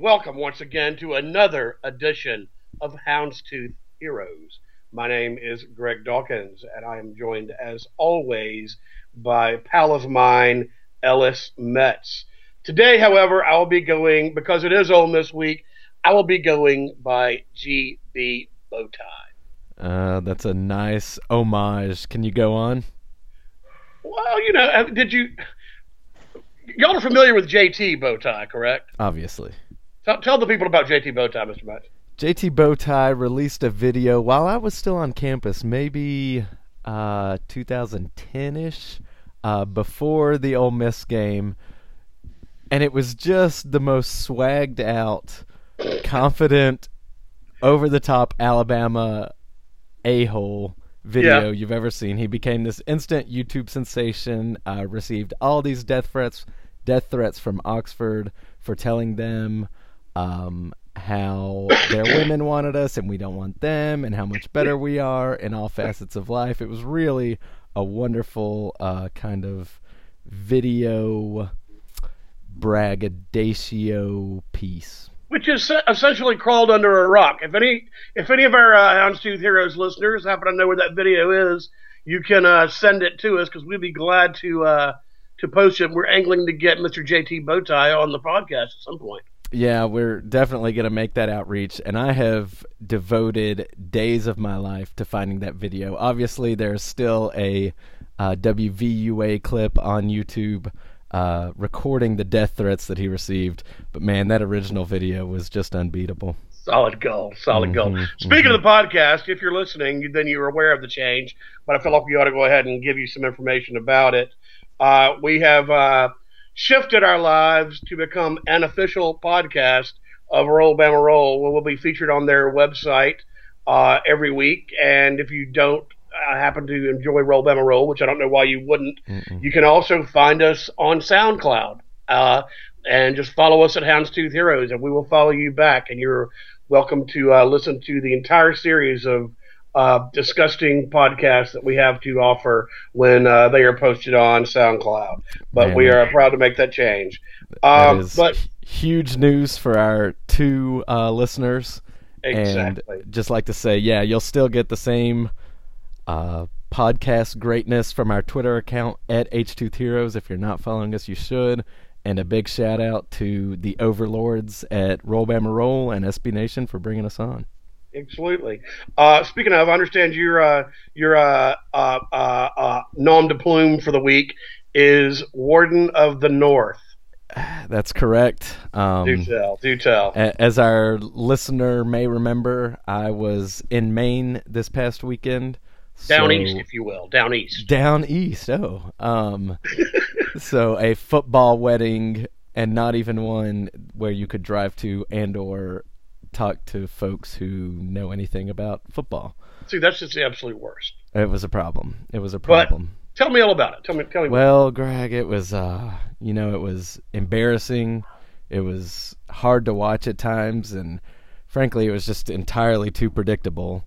welcome once again to another edition of Houndstooth Heroes. My name is Greg Dawkins, and I am joined, as always, by pal of mine, Ellis Metz. Today, however, I will be going, because it is Ole Miss week, I will be going by GB Bowtie. Uh, that's a nice homage. Can you go on? Well, you know, did you y'all are familiar with JT Bowtie, correct? Obviously. Tell, tell the people about JT Bowtie, Mr. Matt. JT Bowtie released a video while I was still on campus, maybe uh, 2010-ish, uh, before the Ole Miss game, and it was just the most swagged out, confident, over the top Alabama a hole video yeah. you've ever seen. He became this instant YouTube sensation. Uh, received all these death threats, death threats from Oxford for telling them um, how their women wanted us and we don't want them, and how much better we are in all facets of life. It was really a wonderful uh, kind of video braggadocio piece which is essentially crawled under a rock. If any, if any of our uh, Houndstooth Heroes listeners happen to know where that video is, you can uh, send it to us because we'd be glad to uh, to post it. We're angling to get Mr. JT Bowtie on the podcast at some point. Yeah, we're definitely going to make that outreach, and I have devoted days of my life to finding that video. Obviously, there's still a uh, WVUA clip on YouTube uh, recording the death threats that he received. But man, that original video was just unbeatable. Solid goal, solid mm-hmm, goal. Speaking mm-hmm. of the podcast, if you're listening, then you're aware of the change. But I feel like we ought to go ahead and give you some information about it. Uh, we have uh, shifted our lives to become an official podcast of Roll Bama Roll. We will be featured on their website uh, every week. And if you don't I happen to enjoy Roll Bama Roll, which I don't know why you wouldn't. Mm-mm. You can also find us on SoundCloud. Uh, and just follow us at Houndstooth Heroes, and we will follow you back. And you're welcome to uh, listen to the entire series of uh, disgusting podcasts that we have to offer when uh, they are posted on SoundCloud. But Man, we are proud to make that change. Um, that but huge news for our two uh, listeners. Exactly. And just like to say, yeah, you'll still get the same uh, podcast greatness from our Twitter account at H2 Heroes. If you're not following us, you should. And a big shout out to the overlords at Roll Bama Roll and SB Nation for bringing us on. Absolutely. Uh, speaking of, I understand your uh, your uh, uh, uh, uh, nom de plume for the week is Warden of the North. That's correct. Um, do tell, do tell. As our listener may remember, I was in Maine this past weekend down so, east, if you will, down east. Down east. Oh, um, so a football wedding, and not even one where you could drive to and or talk to folks who know anything about football. See, that's just the absolute worst. It was a problem. It was a problem. But tell me all about it. Tell me. Tell me. Well, Greg, it was. Uh, you know, it was embarrassing. It was hard to watch at times, and frankly, it was just entirely too predictable.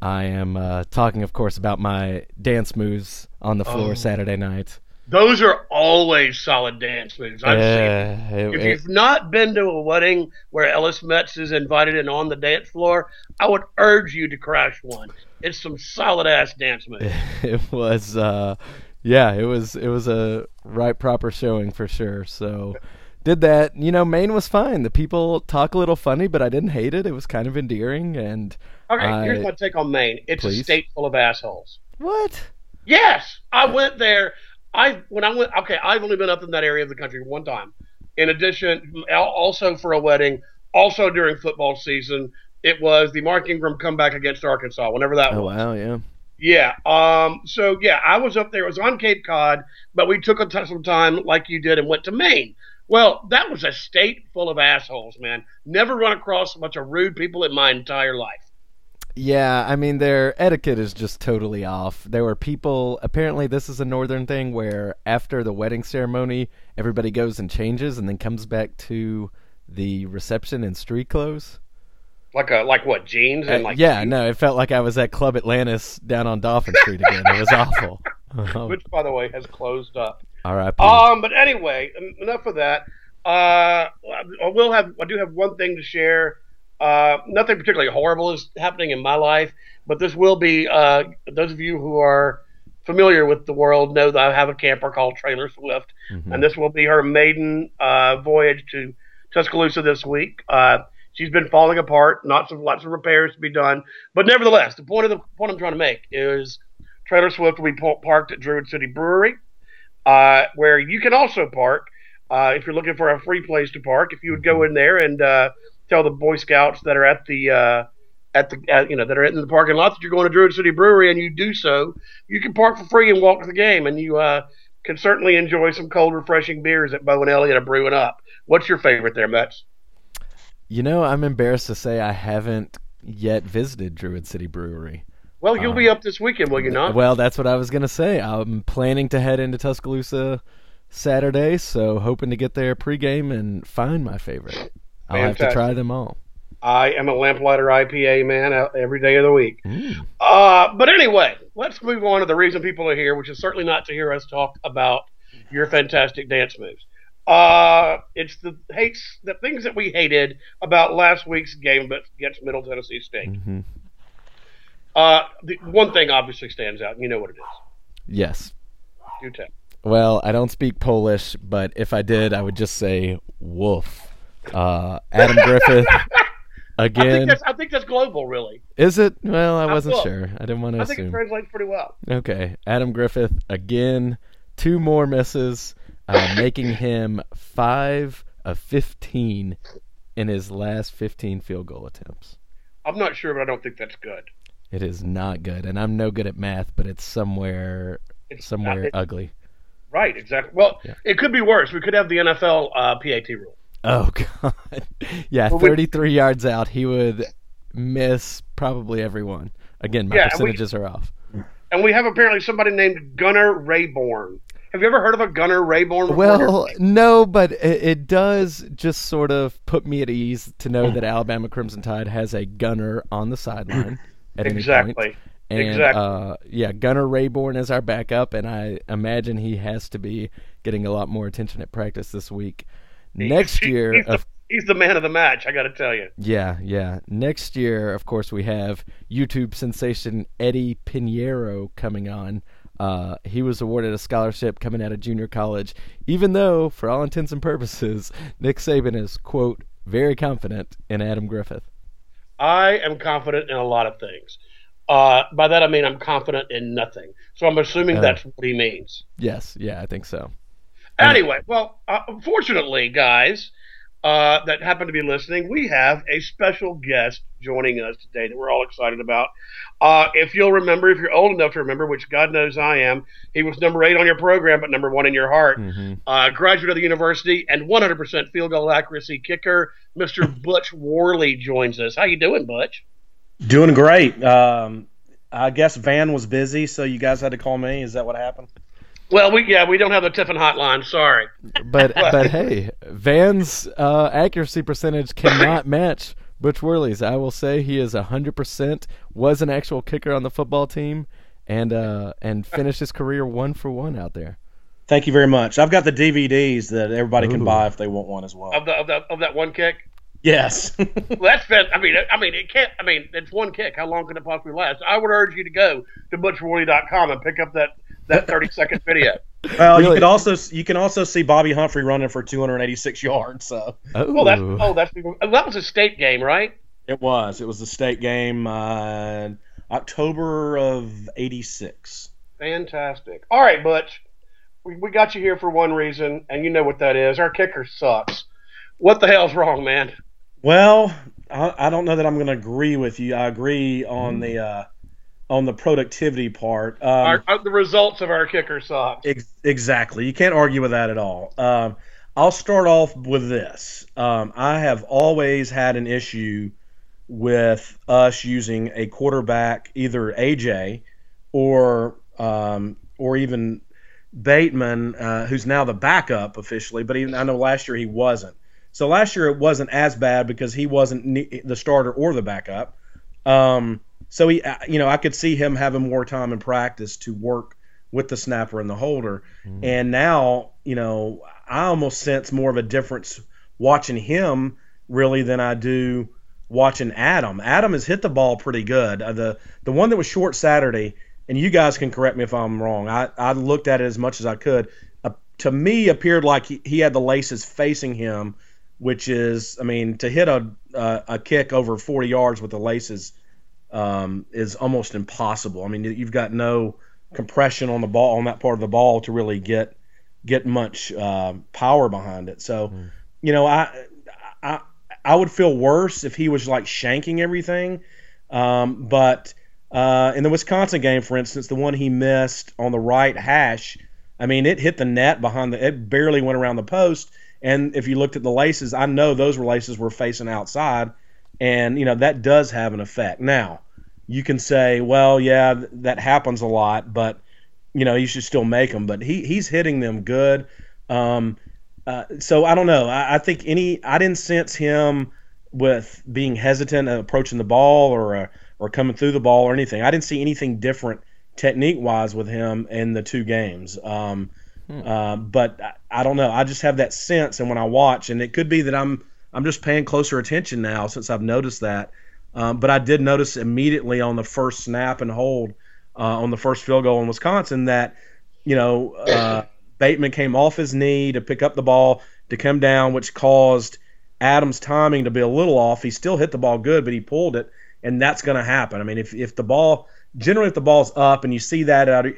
I am uh, talking, of course, about my dance moves on the floor oh. Saturday night. Those are always solid dance moves. I've seen. It, if you've not been to a wedding where Ellis Metz is invited and on the dance floor, I would urge you to crash one. It's some solid ass dance moves. It was, uh, yeah, it was it was a right proper showing for sure. So did that. You know, Maine was fine. The people talk a little funny, but I didn't hate it. It was kind of endearing and Okay, I, here's my take on Maine. It's please? a state full of assholes. What? Yes, I went there. I when I went. Okay, I've only been up in that area of the country one time. In addition, also for a wedding, also during football season, it was the Mark Ingram comeback against Arkansas. Whenever that oh, was. wow, yeah. Yeah. Um. So yeah, I was up there. It was on Cape Cod, but we took a t- some time, like you did, and went to Maine. Well, that was a state full of assholes, man. Never run across a bunch of rude people in my entire life. Yeah, I mean their etiquette is just totally off. There were people apparently this is a northern thing where after the wedding ceremony everybody goes and changes and then comes back to the reception in street clothes. Like a like what jeans and uh, like yeah jeans? no it felt like I was at Club Atlantis down on Dauphin Street again. It was awful. Which by the way has closed up. All right. Um, but anyway, enough of that. uh, I will have. I do have one thing to share. Uh, nothing particularly horrible is happening in my life, but this will be. Uh, those of you who are familiar with the world know that I have a camper called Trailer Swift, mm-hmm. and this will be her maiden uh, voyage to Tuscaloosa this week. Uh, she's been falling apart, lots of lots of repairs to be done, but nevertheless, the point of the point I'm trying to make is Trailer Swift will be parked at Druid City Brewery, uh, where you can also park uh, if you're looking for a free place to park. If you would go in there and uh, tell the Boy Scouts that are at the uh, at the at, you know that are in the parking lot that you're going to Druid City Brewery, and you do so, you can park for free and walk to the game, and you uh, can certainly enjoy some cold, refreshing beers that Bo and Elliot are brewing up. What's your favorite there, Metz? You know, I'm embarrassed to say I haven't yet visited Druid City Brewery. Well, you'll um, be up this weekend, will you not? Well, that's what I was gonna say. I'm planning to head into Tuscaloosa Saturday, so hoping to get there pregame and find my favorite. I'll Fantastic. have to try them all. I am a Lamplighter IPA man every day of the week. Mm. Uh, but anyway, let's move on to the reason people are here, which is certainly not to hear us talk about your fantastic dance moves. Uh, it's the hates, the things that we hated about last week's game against Middle Tennessee State. Mm-hmm. Uh, the one thing obviously stands out, and you know what it is. Yes. Do tell. Well, I don't speak Polish, but if I did, I would just say wolf. Uh, Adam Griffith again. I think, that's, I think that's global, really. Is it? Well, I wasn't sure. I didn't want to I assume. I think it translates pretty well. Okay, Adam Griffith again. Two more misses, uh, making him five of fifteen in his last fifteen field goal attempts. I'm not sure, but I don't think that's good. It is not good, and I'm no good at math, but it's somewhere it's somewhere not, it, ugly. Right, exactly. Well, yeah. it could be worse. We could have the NFL uh, PAT rule. Oh God, yeah, well, 33 we, yards out, he would miss probably everyone. Again, my yeah, percentages we, are off. And we have apparently somebody named Gunnar Raborn. Have you ever heard of a Gunnar Raborn? Well, no, but it, it, does just sort of put me at ease to know that Alabama Crimson Tide has a gunner on the sideline at exactly. any point. And exactly. uh, yeah, Gunnar Raborn is our backup, and I imagine he has to be getting a lot more attention at practice this week. Next year, he's the, he's the man of the match. I got to tell you. Yeah, yeah. Next year, of course, we have YouTube sensation Eddie Piñeiro coming on. Uh, he was awarded a scholarship coming out of junior college, even though, for all intents and purposes, Nick Saban is quote very confident in Adam Griffith. I am confident in a lot of things. Uh, by that I mean I'm confident in nothing. So I'm assuming uh, that's what he means. Yes, yeah, I think so. Anyway, well, uh, fortunately, guys uh, that happen to be listening, we have a special guest joining us today that we're all excited about. Uh, if you'll remember, if you're old enough to remember, which God knows I am, he was number eight on your program, but number one in your heart. Mm-hmm. Uh, graduate of the university and 100% field goal accuracy kicker, Mr. Butch Worley joins us. How you doing, Butch? Doing great. Um, I guess Van was busy, so you guys had to call me. Is that what happened? Well, we yeah we don't have the Tiffin hotline. Sorry, but but hey, Van's uh, accuracy percentage cannot match Butch Worley's. I will say he is hundred percent. Was an actual kicker on the football team, and uh, and finished his career one for one out there. Thank you very much. I've got the DVDs that everybody Ooh. can buy if they want one as well. Of, the, of, that, of that one kick. Yes. well, that's I mean, I mean, it can't. I mean, it's one kick. How long can it possibly last? I would urge you to go to butchworley.com and pick up that that 30 second video. Well, really? you could also you can also see Bobby Humphrey running for 286 yards. So. Oh, well, that's oh, that's that was a state game, right? It was. It was a state game, uh, October of '86. Fantastic. All right, Butch, we, we got you here for one reason, and you know what that is. Our kicker sucks. What the hell's wrong, man? Well, I, I don't know that I'm going to agree with you. I agree on mm. the. Uh, on the productivity part. Um, our, our, the results of our kicker suck. Ex- exactly. You can't argue with that at all. Um, I'll start off with this. Um, I have always had an issue with us using a quarterback, either AJ or um, or even Bateman, uh, who's now the backup officially, but even I know last year he wasn't. So last year it wasn't as bad because he wasn't the starter or the backup. Um, so he, uh, you know, I could see him having more time in practice to work with the snapper and the holder. Mm-hmm. And now, you know, I almost sense more of a difference watching him really than I do watching Adam. Adam has hit the ball pretty good. Uh, the the one that was short Saturday, and you guys can correct me if I'm wrong. I, I looked at it as much as I could. Uh, to me, appeared like he, he had the laces facing him, which is, I mean, to hit a uh, a kick over 40 yards with the laces um, is almost impossible. I mean, you've got no compression on the ball on that part of the ball to really get get much uh, power behind it. So, mm. you know, I, I I would feel worse if he was like shanking everything. Um, but uh, in the Wisconsin game, for instance, the one he missed on the right hash, I mean, it hit the net behind the. It barely went around the post. And if you looked at the laces, I know those laces were facing outside, and you know that does have an effect. Now, you can say, well, yeah, that happens a lot, but you know you should still make them. But he he's hitting them good. Um, uh, so I don't know. I, I, think any I didn't sense him with being hesitant approaching the ball or uh, or coming through the ball or anything. I didn't see anything different technique wise with him in the two games. Um, hmm. uh, but I, I, don't know. I just have that sense, and when I watch, and it could be that I'm I'm just paying closer attention now since I've noticed that. Um, but I did notice immediately on the first snap and hold uh, on the first field goal in Wisconsin that you know uh, Bateman came off his knee to pick up the ball to come down, which caused Adams' timing to be a little off. He still hit the ball good, but he pulled it, and that's going to happen. I mean, if if the ball generally if the ball's up and you see that out uh,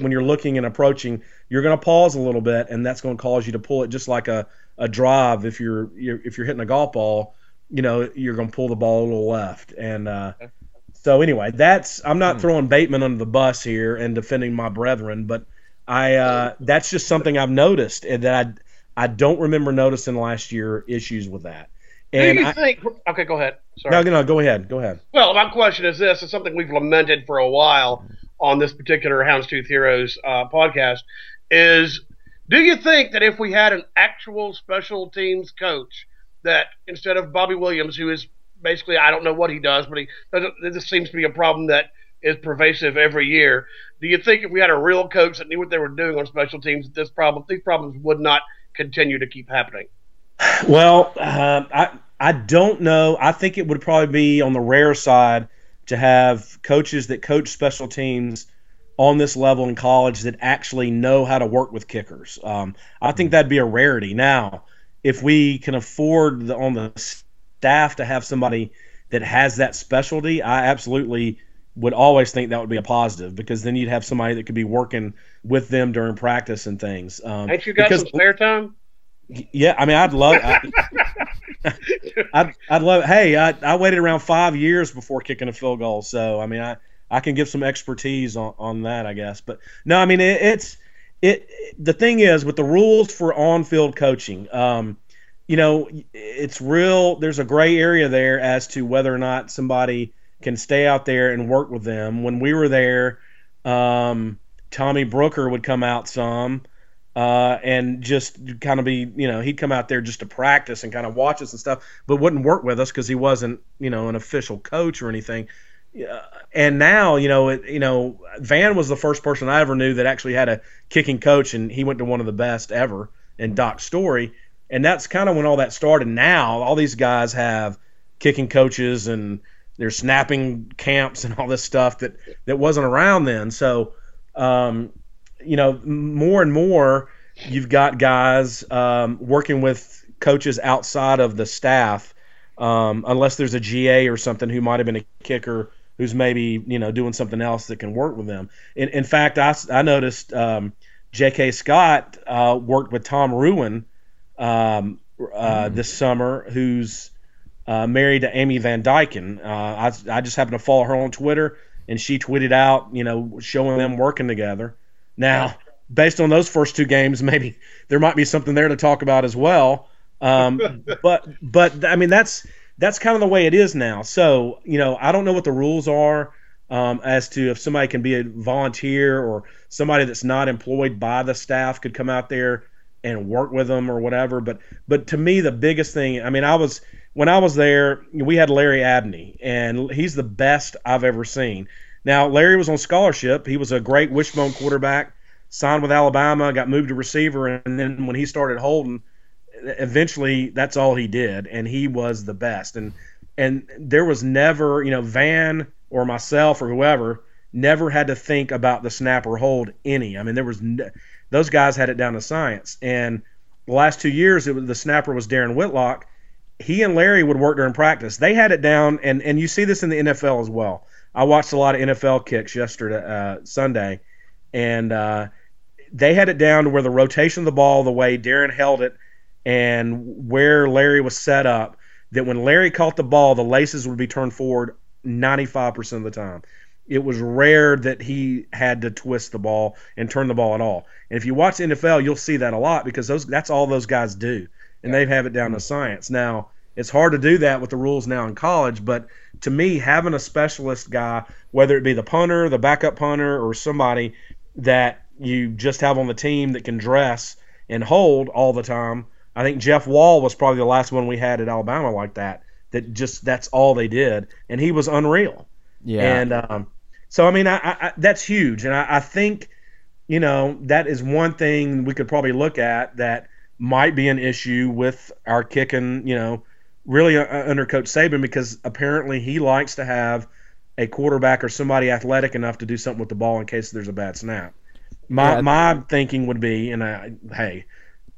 when you're looking and approaching, you're going to pause a little bit, and that's going to cause you to pull it just like a, a drive. If you're, you're if you're hitting a golf ball, you know you're going to pull the ball a little left. And uh, so anyway, that's I'm not hmm. throwing Bateman under the bus here and defending my brethren, but I uh, that's just something I've noticed and that I I don't remember noticing last year issues with that. And Do you I, think? Okay, go ahead. Sorry. No, no, go ahead. Go ahead. Well, my question is this: It's something we've lamented for a while on this particular Houndstooth Heroes uh, podcast. Is do you think that if we had an actual special teams coach, that instead of Bobby Williams, who is basically I don't know what he does, but he this seems to be a problem that is pervasive every year. Do you think if we had a real coach that knew what they were doing on special teams, this problem these problems would not continue to keep happening? Well, uh, I I don't know. I think it would probably be on the rare side to have coaches that coach special teams on this level in college that actually know how to work with kickers. Um, I think that'd be a rarity. Now, if we can afford the, on the staff to have somebody that has that specialty, I absolutely would always think that would be a positive because then you'd have somebody that could be working with them during practice and things. Um, Ain't you got because, some spare time? Yeah, I mean, I'd love. I, I'd, I'd love. Hey, I, I waited around five years before kicking a field goal, so I mean, I I can give some expertise on, on that, I guess. But no, I mean, it, it's it. The thing is, with the rules for on-field coaching, um, you know, it's real. There's a gray area there as to whether or not somebody can stay out there and work with them. When we were there, um, Tommy Brooker would come out some uh, and just kind of be, you know, he'd come out there just to practice and kind of watch us and stuff, but wouldn't work with us because he wasn't, you know, an official coach or anything. And now, you know, it, you know, Van was the first person I ever knew that actually had a kicking coach, and he went to one of the best ever in Doc Story. And that's kind of when all that started. Now, all these guys have kicking coaches and they're snapping camps and all this stuff that that wasn't around then. So, um, you know, more and more you've got guys um, working with coaches outside of the staff, um, unless there's a GA or something who might have been a kicker who's maybe you know doing something else that can work with them. In, in fact, I, I noticed um, J.K. Scott uh, worked with Tom Rouen um, uh, mm. this summer, who's uh, married to Amy Van Dyken. Uh, I, I just happened to follow her on Twitter, and she tweeted out, you know, showing them working together. Now, based on those first two games, maybe there might be something there to talk about as well. Um, but but I mean that's that's kind of the way it is now. So you know, I don't know what the rules are um, as to if somebody can be a volunteer or somebody that's not employed by the staff could come out there and work with them or whatever. But but to me, the biggest thing, I mean, I was when I was there, we had Larry Abney, and he's the best I've ever seen. Now, Larry was on scholarship. He was a great wishbone quarterback. signed with Alabama, got moved to receiver, and then when he started holding, eventually that's all he did, and he was the best. And and there was never, you know, Van or myself or whoever never had to think about the snap or hold any. I mean, there was those guys had it down to science. And the last two years, it was the snapper was Darren Whitlock. He and Larry would work during practice. They had it down, and and you see this in the NFL as well. I watched a lot of NFL kicks yesterday, uh, Sunday, and uh, they had it down to where the rotation of the ball, the way Darren held it, and where Larry was set up, that when Larry caught the ball, the laces would be turned forward 95% of the time. It was rare that he had to twist the ball and turn the ball at all. And if you watch NFL, you'll see that a lot because those that's all those guys do, and yeah. they have it down to mm-hmm. science. Now it's hard to do that with the rules now in college, but to me, having a specialist guy, whether it be the punter, the backup punter, or somebody that you just have on the team that can dress and hold all the time. I think Jeff Wall was probably the last one we had at Alabama like that. That just that's all they did, and he was unreal. Yeah. And um, so I mean, I, I, that's huge, and I, I think you know that is one thing we could probably look at that might be an issue with our kicking. You know, really uh, under Coach Saban because apparently he likes to have a quarterback or somebody athletic enough to do something with the ball in case there's a bad snap. My yeah, my thinking would be, and I hey,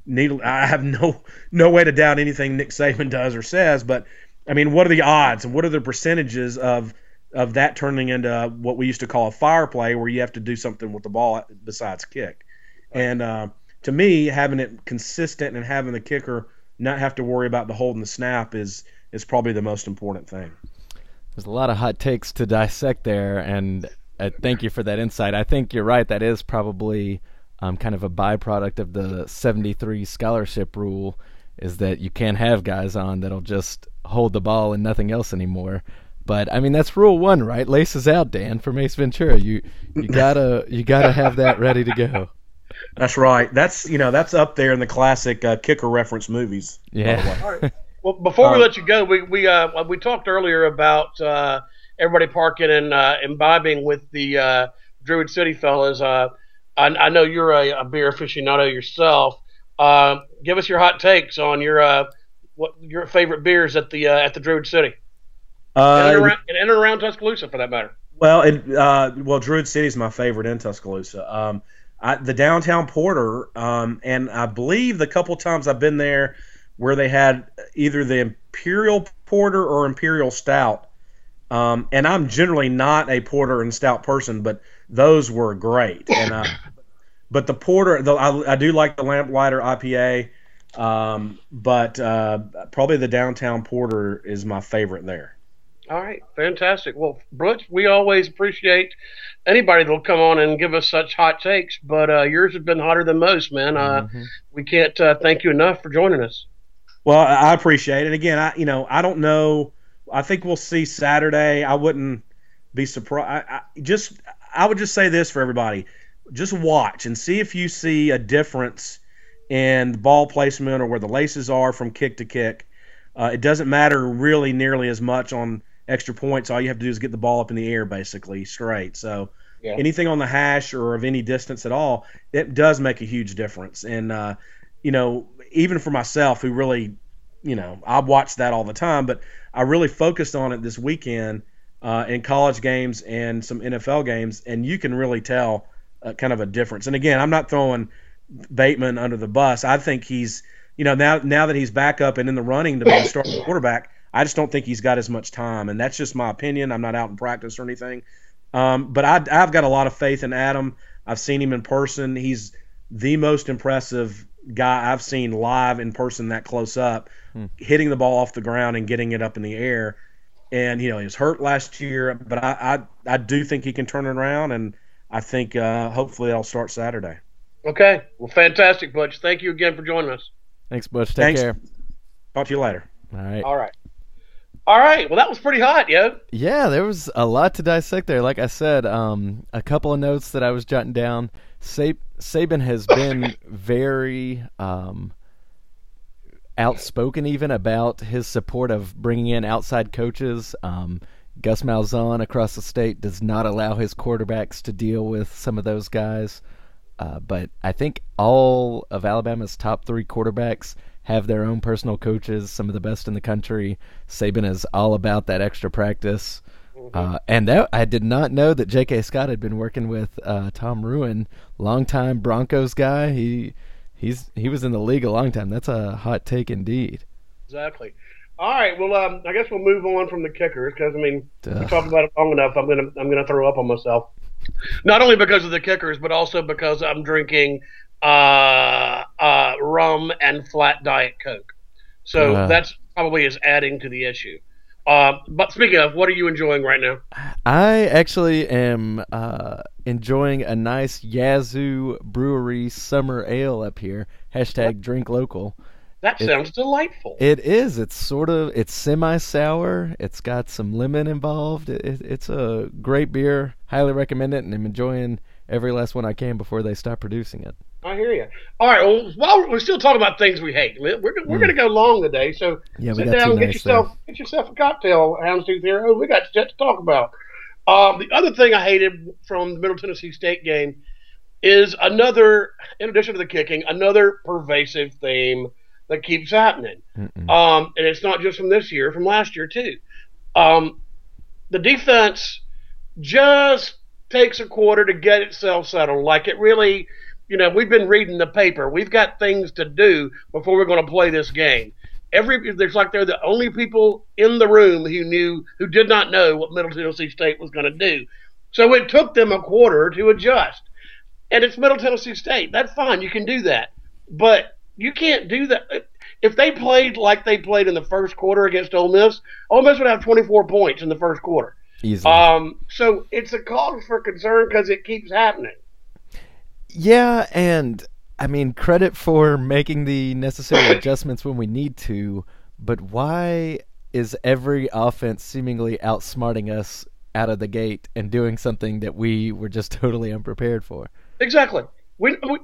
need I have no no way to doubt anything Nick Saban does or says, but I mean, what are the odds and what are the percentages of of that turning into what we used to call a fire play, where you have to do something with the ball besides kick? And uh, to me, having it consistent and having the kicker not have to worry about the holding the snap is is probably the most important thing. There's a lot of hot takes to dissect there, and uh, thank you for that insight. I think you're right. That is probably um, kind of a byproduct of the 73 scholarship rule is that you can't have guys on that'll just hold the ball and nothing else anymore. But I mean that's rule one, right? Laces out, Dan, from Ace Ventura. You you gotta you gotta have that ready to go. That's right. That's you know that's up there in the classic uh, kicker reference movies. Yeah. Well, before we uh, let you go, we we uh, we talked earlier about uh, everybody parking and uh, imbibing with the uh, Druid City fellas. Uh, I, I, know you're a, a, beer aficionado yourself. Uh, give us your hot takes on your uh, what your favorite beers at the uh, at the Druid City and, and, around, and, around Tuscaloosa for that matter. Well, it, well, Druid City is my favorite in Tuscaloosa. Um, I, the downtown porter, um, and I believe the couple times I've been there where they had either the imperial porter or imperial stout um, and I'm generally not a porter and stout person, but those were great. And uh, but the porter, the, I, I, do like the Lamplighter IPA, um, but uh, probably the downtown porter is my favorite there. All right, fantastic. Well, Butch, we always appreciate anybody that'll come on and give us such hot takes, but uh, yours have been hotter than most, man. Uh, mm-hmm. We can't uh, thank you enough for joining us. Well, I appreciate it. Again, I you know I don't know I think we'll see Saturday. I wouldn't be surprised. I, I, just I would just say this for everybody: just watch and see if you see a difference in ball placement or where the laces are from kick to kick. Uh, it doesn't matter really nearly as much on extra points. All you have to do is get the ball up in the air, basically straight. So yeah. anything on the hash or of any distance at all, it does make a huge difference. And uh, you know, even for myself, who really, you know, I watch that all the time, but I really focused on it this weekend uh, in college games and some NFL games, and you can really tell uh, kind of a difference. And again, I'm not throwing Bateman under the bus. I think he's, you know, now now that he's back up and in the running to be a starting quarterback, I just don't think he's got as much time, and that's just my opinion. I'm not out in practice or anything, um, but I, I've got a lot of faith in Adam. I've seen him in person. He's the most impressive guy I've seen live in person that close up, hmm. hitting the ball off the ground and getting it up in the air. And you know he was hurt last year, but I I, I do think he can turn it around, and I think uh, hopefully I'll start Saturday. Okay, well, fantastic, Butch. Thank you again for joining us. Thanks, Butch. Take Thanks. care. Talk to you later. All right. All right. All right. Well, that was pretty hot, yo. Yeah, there was a lot to dissect there. Like I said, um, a couple of notes that I was jotting down. Saban has been very um, outspoken, even about his support of bringing in outside coaches. Um, Gus Malzahn across the state does not allow his quarterbacks to deal with some of those guys. Uh, but I think all of Alabama's top three quarterbacks have their own personal coaches, some of the best in the country. Saban is all about that extra practice. Mm-hmm. Uh, and that I did not know that J.K. Scott had been working with uh, Tom Rouen, longtime Broncos guy. He he's he was in the league a long time. That's a hot take indeed. Exactly. All right. Well, um, I guess we'll move on from the kickers because I mean, we talked about it long enough. I'm gonna I'm gonna throw up on myself. Not only because of the kickers, but also because I'm drinking uh, uh, rum and flat diet coke. So uh, that's probably is adding to the issue. Uh, but speaking of, what are you enjoying right now? I actually am uh, enjoying a nice Yazoo Brewery summer ale up here. Hashtag drink local. That sounds delightful. It is. It's sort of it's semi sour. It's got some lemon involved. It, it, it's a great beer. Highly recommend it, and I'm enjoying every last one I can before they stop producing it. I hear you. All right. Well, while we're still talking about things we hate, we're we're mm. going to go long today. So yeah, sit down, get nice yourself there. get yourself a cocktail, Houndstooth Hero. We got shit to talk about. Um, the other thing I hated from the Middle Tennessee State game is another, in addition to the kicking, another pervasive theme that keeps happening. Um, and it's not just from this year, from last year too. Um, the defense just takes a quarter to get itself settled. Like it really, you know, we've been reading the paper. We've got things to do before we're going to play this game. Every there's like they're the only people in the room who knew who did not know what Middle Tennessee State was going to do. So it took them a quarter to adjust. And it's Middle Tennessee State. That's fine. You can do that. But you can't do that. If they played like they played in the first quarter against Ole Miss, Ole Miss would have 24 points in the first quarter. Easily. Um, so it's a cause for concern because it keeps happening. Yeah, and I mean credit for making the necessary adjustments when we need to, but why is every offense seemingly outsmarting us out of the gate and doing something that we were just totally unprepared for? Exactly. We, we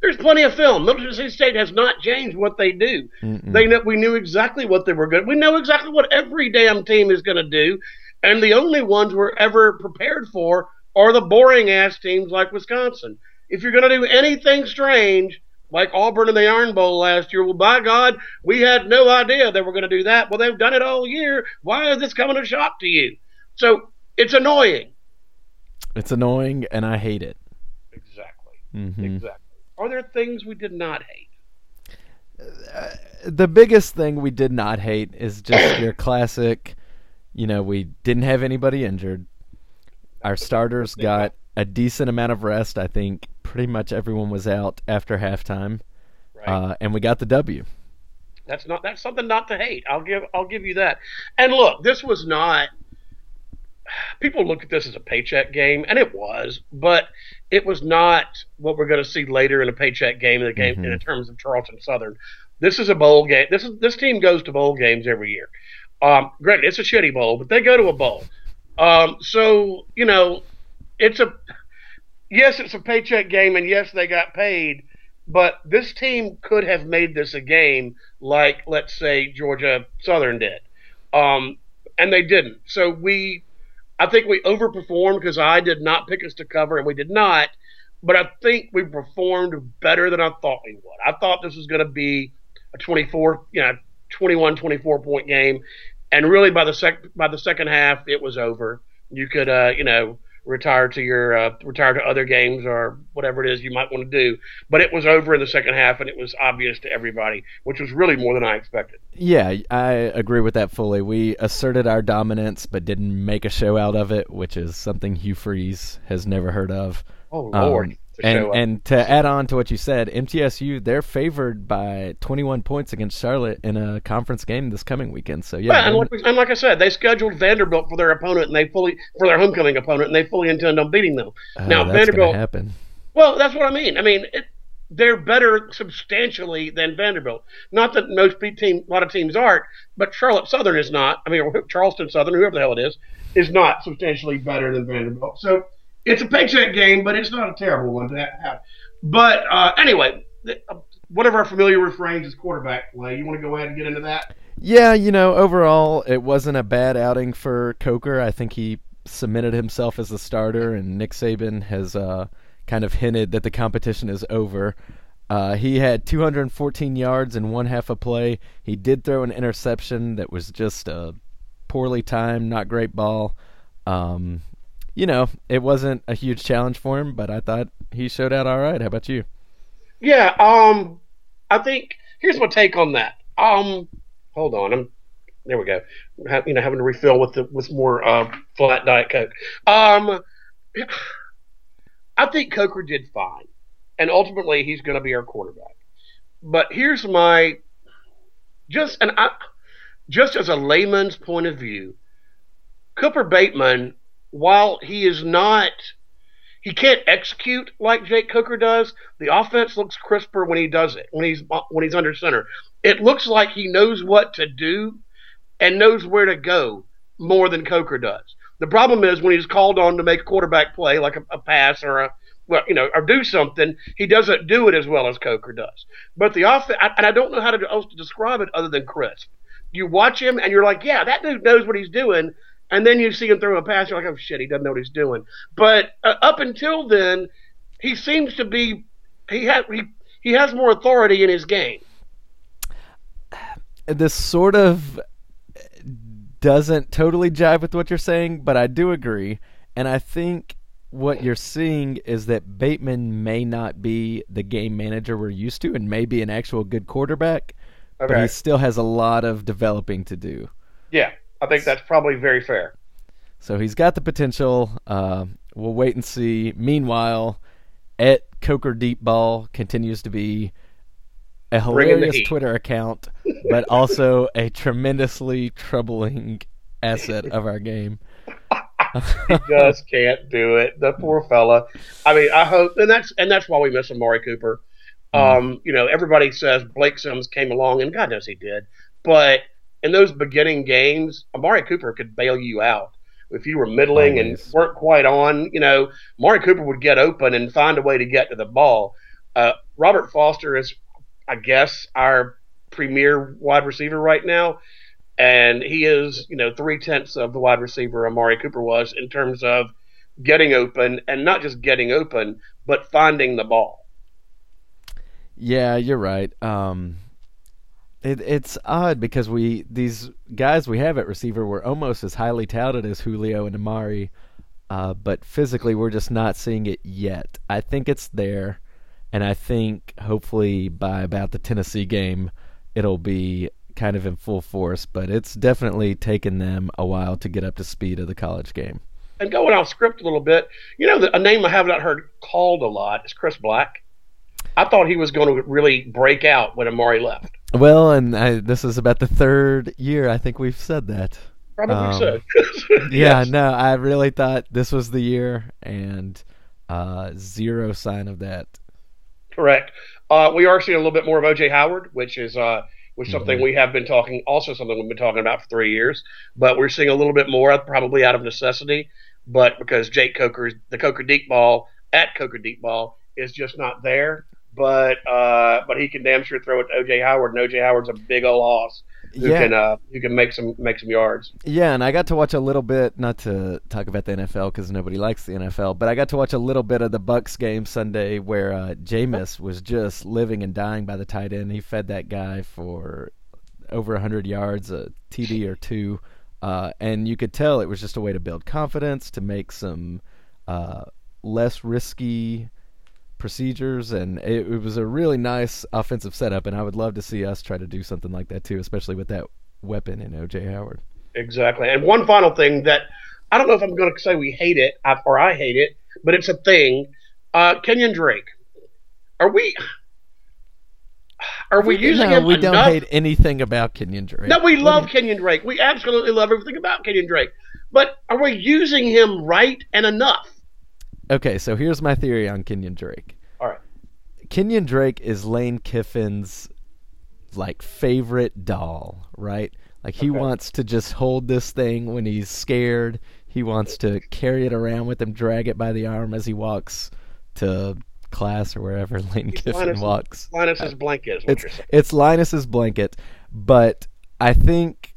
there's plenty of film. Middle Tennessee State has not changed what they do. Mm-mm. They know, we knew exactly what they were good. We know exactly what every damn team is going to do, and the only ones we're ever prepared for are the boring ass teams like Wisconsin. If you're going to do anything strange, like Auburn in the Iron Bowl last year, well, by God, we had no idea they were going to do that. Well, they've done it all year. Why is this coming a shock to you? So it's annoying. It's annoying, and I hate it. Exactly. Mm-hmm. Exactly. Are there things we did not hate? Uh, the biggest thing we did not hate is just your classic. You know, we didn't have anybody injured. Our starters got a decent amount of rest. I think pretty much everyone was out after halftime, right. uh, and we got the W. That's not that's something not to hate. I'll give I'll give you that. And look, this was not people look at this as a paycheck game, and it was, but it was not what we're going to see later in a paycheck game in the game mm-hmm. in terms of Charleston Southern. This is a bowl game. This is this team goes to bowl games every year. Um, granted, it's a shitty bowl, but they go to a bowl. Um, so you know, it's a yes, it's a paycheck game, and yes, they got paid. But this team could have made this a game like, let's say, Georgia Southern did, um, and they didn't. So we I think we overperformed because I did not pick us to cover, and we did not. But I think we performed better than I thought we would. I thought this was going to be a 24, you know, 21, 24 point game, and really by the sec by the second half, it was over. You could, uh, you know, retire to your uh, retire to other games or whatever it is you might want to do. But it was over in the second half, and it was obvious to everybody, which was really more than I expected. Yeah, I agree with that fully. We asserted our dominance, but didn't make a show out of it, which is something Hugh Freeze has never heard of. Oh Lord. Um, and and to add on to what you said, MTSU they're favored by 21 points against Charlotte in a conference game this coming weekend. So yeah, and, like, and, like, I said, they scheduled Vanderbilt for their opponent, and they fully for their homecoming opponent, and they fully intend on beating them. Uh, now Vanderbilt happen. Well, that's what I mean. I mean. It, they're better substantially than Vanderbilt. Not that most team, a lot of teams aren't, but Charlotte Southern is not. I mean, Charleston Southern, whoever the hell it is, is not substantially better than Vanderbilt. So it's a paycheck game, but it's not a terrible one to have. But uh, anyway, uh, one of our familiar refrains is quarterback play. You want to go ahead and get into that? Yeah, you know, overall, it wasn't a bad outing for Coker. I think he submitted himself as a starter, and Nick Saban has uh, kind of hinted that the competition is over. Uh, he had 214 yards in one half a play. He did throw an interception that was just a poorly timed, not great ball. Um, you know, it wasn't a huge challenge for him, but I thought he showed out all right. How about you? Yeah, um, I think here's my take on that. Um, hold on, I'm there. We go. You know, having to refill with the with more uh, flat diet coke. Um, I think Coker did fine, and ultimately he's going to be our quarterback. But here's my just and I just as a layman's point of view, Cooper Bateman, while he is not he can't execute like Jake Coker does. The offense looks crisper when he does it. When he's when he's under center, it looks like he knows what to do and knows where to go more than Coker does. The problem is when he's called on to make a quarterback play, like a, a pass or a well, you know, or do something, he doesn't do it as well as Coker does. But the offense, and I don't know how to else to describe it other than crisp. You watch him and you're like, yeah, that dude knows what he's doing and then you see him throw a pass. You're like, oh shit, he doesn't know what he's doing. But uh, up until then, he seems to be he has he, he has more authority in his game. This sort of doesn't totally jive with what you're saying, but I do agree, and I think what you're seeing is that Bateman may not be the game manager we're used to, and may be an actual good quarterback, okay. but he still has a lot of developing to do. Yeah, I think that's probably very fair. So he's got the potential. Uh, we'll wait and see. Meanwhile, at Coker Deep Ball continues to be a hilarious Twitter account, but also a tremendously troubling asset of our game. he just can't do it. The poor fella. I mean, I hope, and that's and that's why we miss Amari Cooper. Mm. Um, you know, everybody says Blake Sims came along, and God knows he did, but in those beginning games, Amari Cooper could bail you out. If you were middling Always. and weren't quite on, you know, Amari Cooper would get open and find a way to get to the ball. Uh, Robert Foster is, I guess, our premier wide receiver right now. And he is, you know, three tenths of the wide receiver Amari Cooper was in terms of getting open and not just getting open, but finding the ball. Yeah, you're right. Um, it, it's odd because we these guys we have at receiver were almost as highly touted as Julio and Amari, uh, but physically we're just not seeing it yet. I think it's there, and I think hopefully by about the Tennessee game it'll be kind of in full force. But it's definitely taken them a while to get up to speed of the college game. And going off script a little bit, you know, a name I have not heard called a lot is Chris Black. I thought he was going to really break out when Amari left. Well, and I, this is about the third year I think we've said that. Probably um, so. yeah, no, I really thought this was the year, and uh, zero sign of that. Correct. Uh, we are seeing a little bit more of OJ Howard, which is uh, which something mm-hmm. we have been talking, also something we've been talking about for three years. But we're seeing a little bit more, probably out of necessity, but because Jake Coker's the Coker deep ball at Coker deep ball is just not there but uh, but he can damn sure throw it to OJ Howard, and OJ Howard's a big old loss who yeah. can uh, who can make some make some yards. Yeah, and I got to watch a little bit, not to talk about the NFL because nobody likes the NFL, but I got to watch a little bit of the Bucks game Sunday where uh, Jameis was just living and dying by the tight end. He fed that guy for over hundred yards, a TD or two, uh, and you could tell it was just a way to build confidence, to make some uh, less risky procedures, and it, it, was a really nice offensive setup. And I would love to see us try to do something like that too, especially with that weapon in OJ Howard. Exactly. And one final thing that I don't know if I'm going to say we hate it or I hate it, but it's a thing. Uh, Kenyon Drake. Are we? Are we using no, him? We enough? don't hate anything about Kenyon Drake. No, we love Kenyon Drake. We absolutely love everything about Kenyon Drake. But are we using him right and enough? Okay, so here's my theory on Kenyon Drake. All right. Kenyon Drake is Lane Kiffin's like favorite doll, right? Like he okay. wants to just hold this thing when he's scared. He wants to carry it around with him, drag it by the arm as he walks to class or wherever Lane he's Kiffin Linus, walks. Linus's blanket. it's it's Linus's blanket, but I think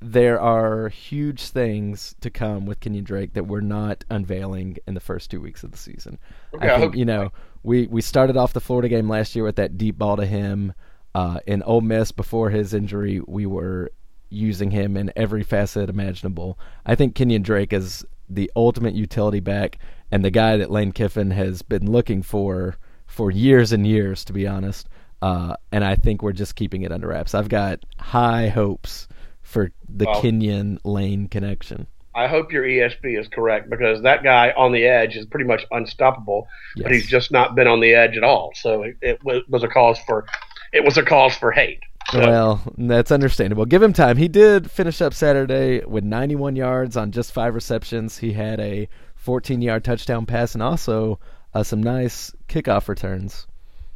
there are huge things to come with Kenyon Drake that we're not unveiling in the first two weeks of the season. Okay, I think you know we we started off the Florida game last year with that deep ball to him. Uh, in Ole Miss before his injury, we were using him in every facet imaginable. I think Kenyon Drake is the ultimate utility back and the guy that Lane Kiffin has been looking for for years and years, to be honest. Uh, and I think we're just keeping it under wraps. I've got high hopes for the Well- Kenyon Lane connection. I hope your ESP is correct because that guy on the edge is pretty much unstoppable, but he's just not been on the edge at all. So it, it was, a cause for it was a cause for hate. So, Well, that's understandable. Give him time. He did finish up Saturday with 91 yards on just five receptions. He had a 14 yard touchdown pass and also uh, some nice kickoff returns,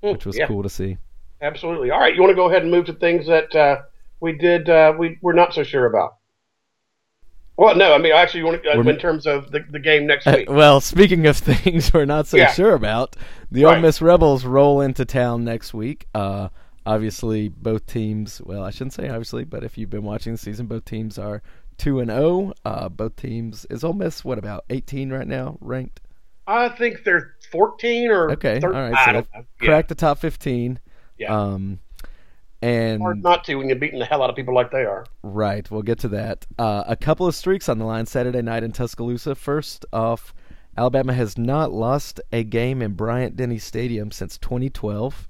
mm, which was yeah, cool to see. Absolutely. All right, you want to go ahead and move to things that uh, we did uh, we we're not so sure about. Well, no, I mean actually, you want to, uh, in terms of the, the game next Uh, week. well, speaking of things we're not so Yeah. sure about, the Ole Miss Rebels roll into town next week. Uh, obviously, both teams. Well, I shouldn't say obviously, but if you've been watching the season, both teams are two and zero. Uh, both teams is Ole Miss what about eighteen right now ranked? I think they're 14 or Okay, 13. all right, so know. Yeah, Cracked the top fifteen. Yeah. Um, and hard not to when you're beating the hell out of people like they are. Right, we'll get to that. Uh, a couple of streaks on the line Saturday night in Tuscaloosa. First off, Alabama has not lost a game in Bryant Denny Stadium since 2012.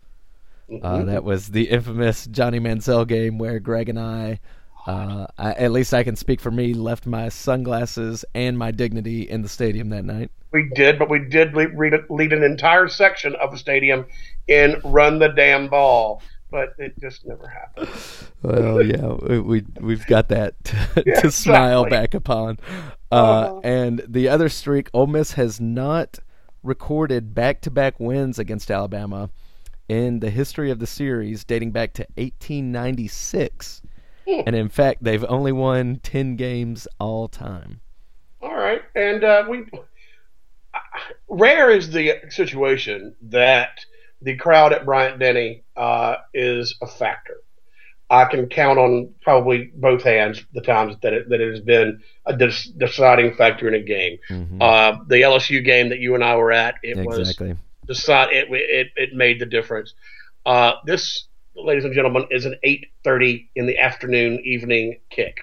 Uh, Mhm. that was the infamous Johnny Manziel game where Greg and I, uh, I, at least I can speak for me, left my sunglasses and my dignity in the stadium that night. We did, but we did lead, lead, lead an entire section of the stadium in "Run the Damn Ball," but it just never happened. Well, yeah, we, we we've got that to, Yeah, to smile exactly. back upon. Uh, Uh-huh. And the other streak, Ole Miss has not recorded back-to-back wins against Alabama in the history of the series, dating back to 1896. Hmm. And in fact, they've only won 10 games all time. All right, and uh, we rare is the situation that the crowd at Bryant Denny uh, is a factor. I can count on probably both hands the times that it, that it has been a dis- deciding factor in a game. Mhm. Uh, the LSU game that you and I were at, it was exactly. decide it, it it made the difference. Uh, this, ladies and gentlemen, is an eight thirty in the afternoon evening kick.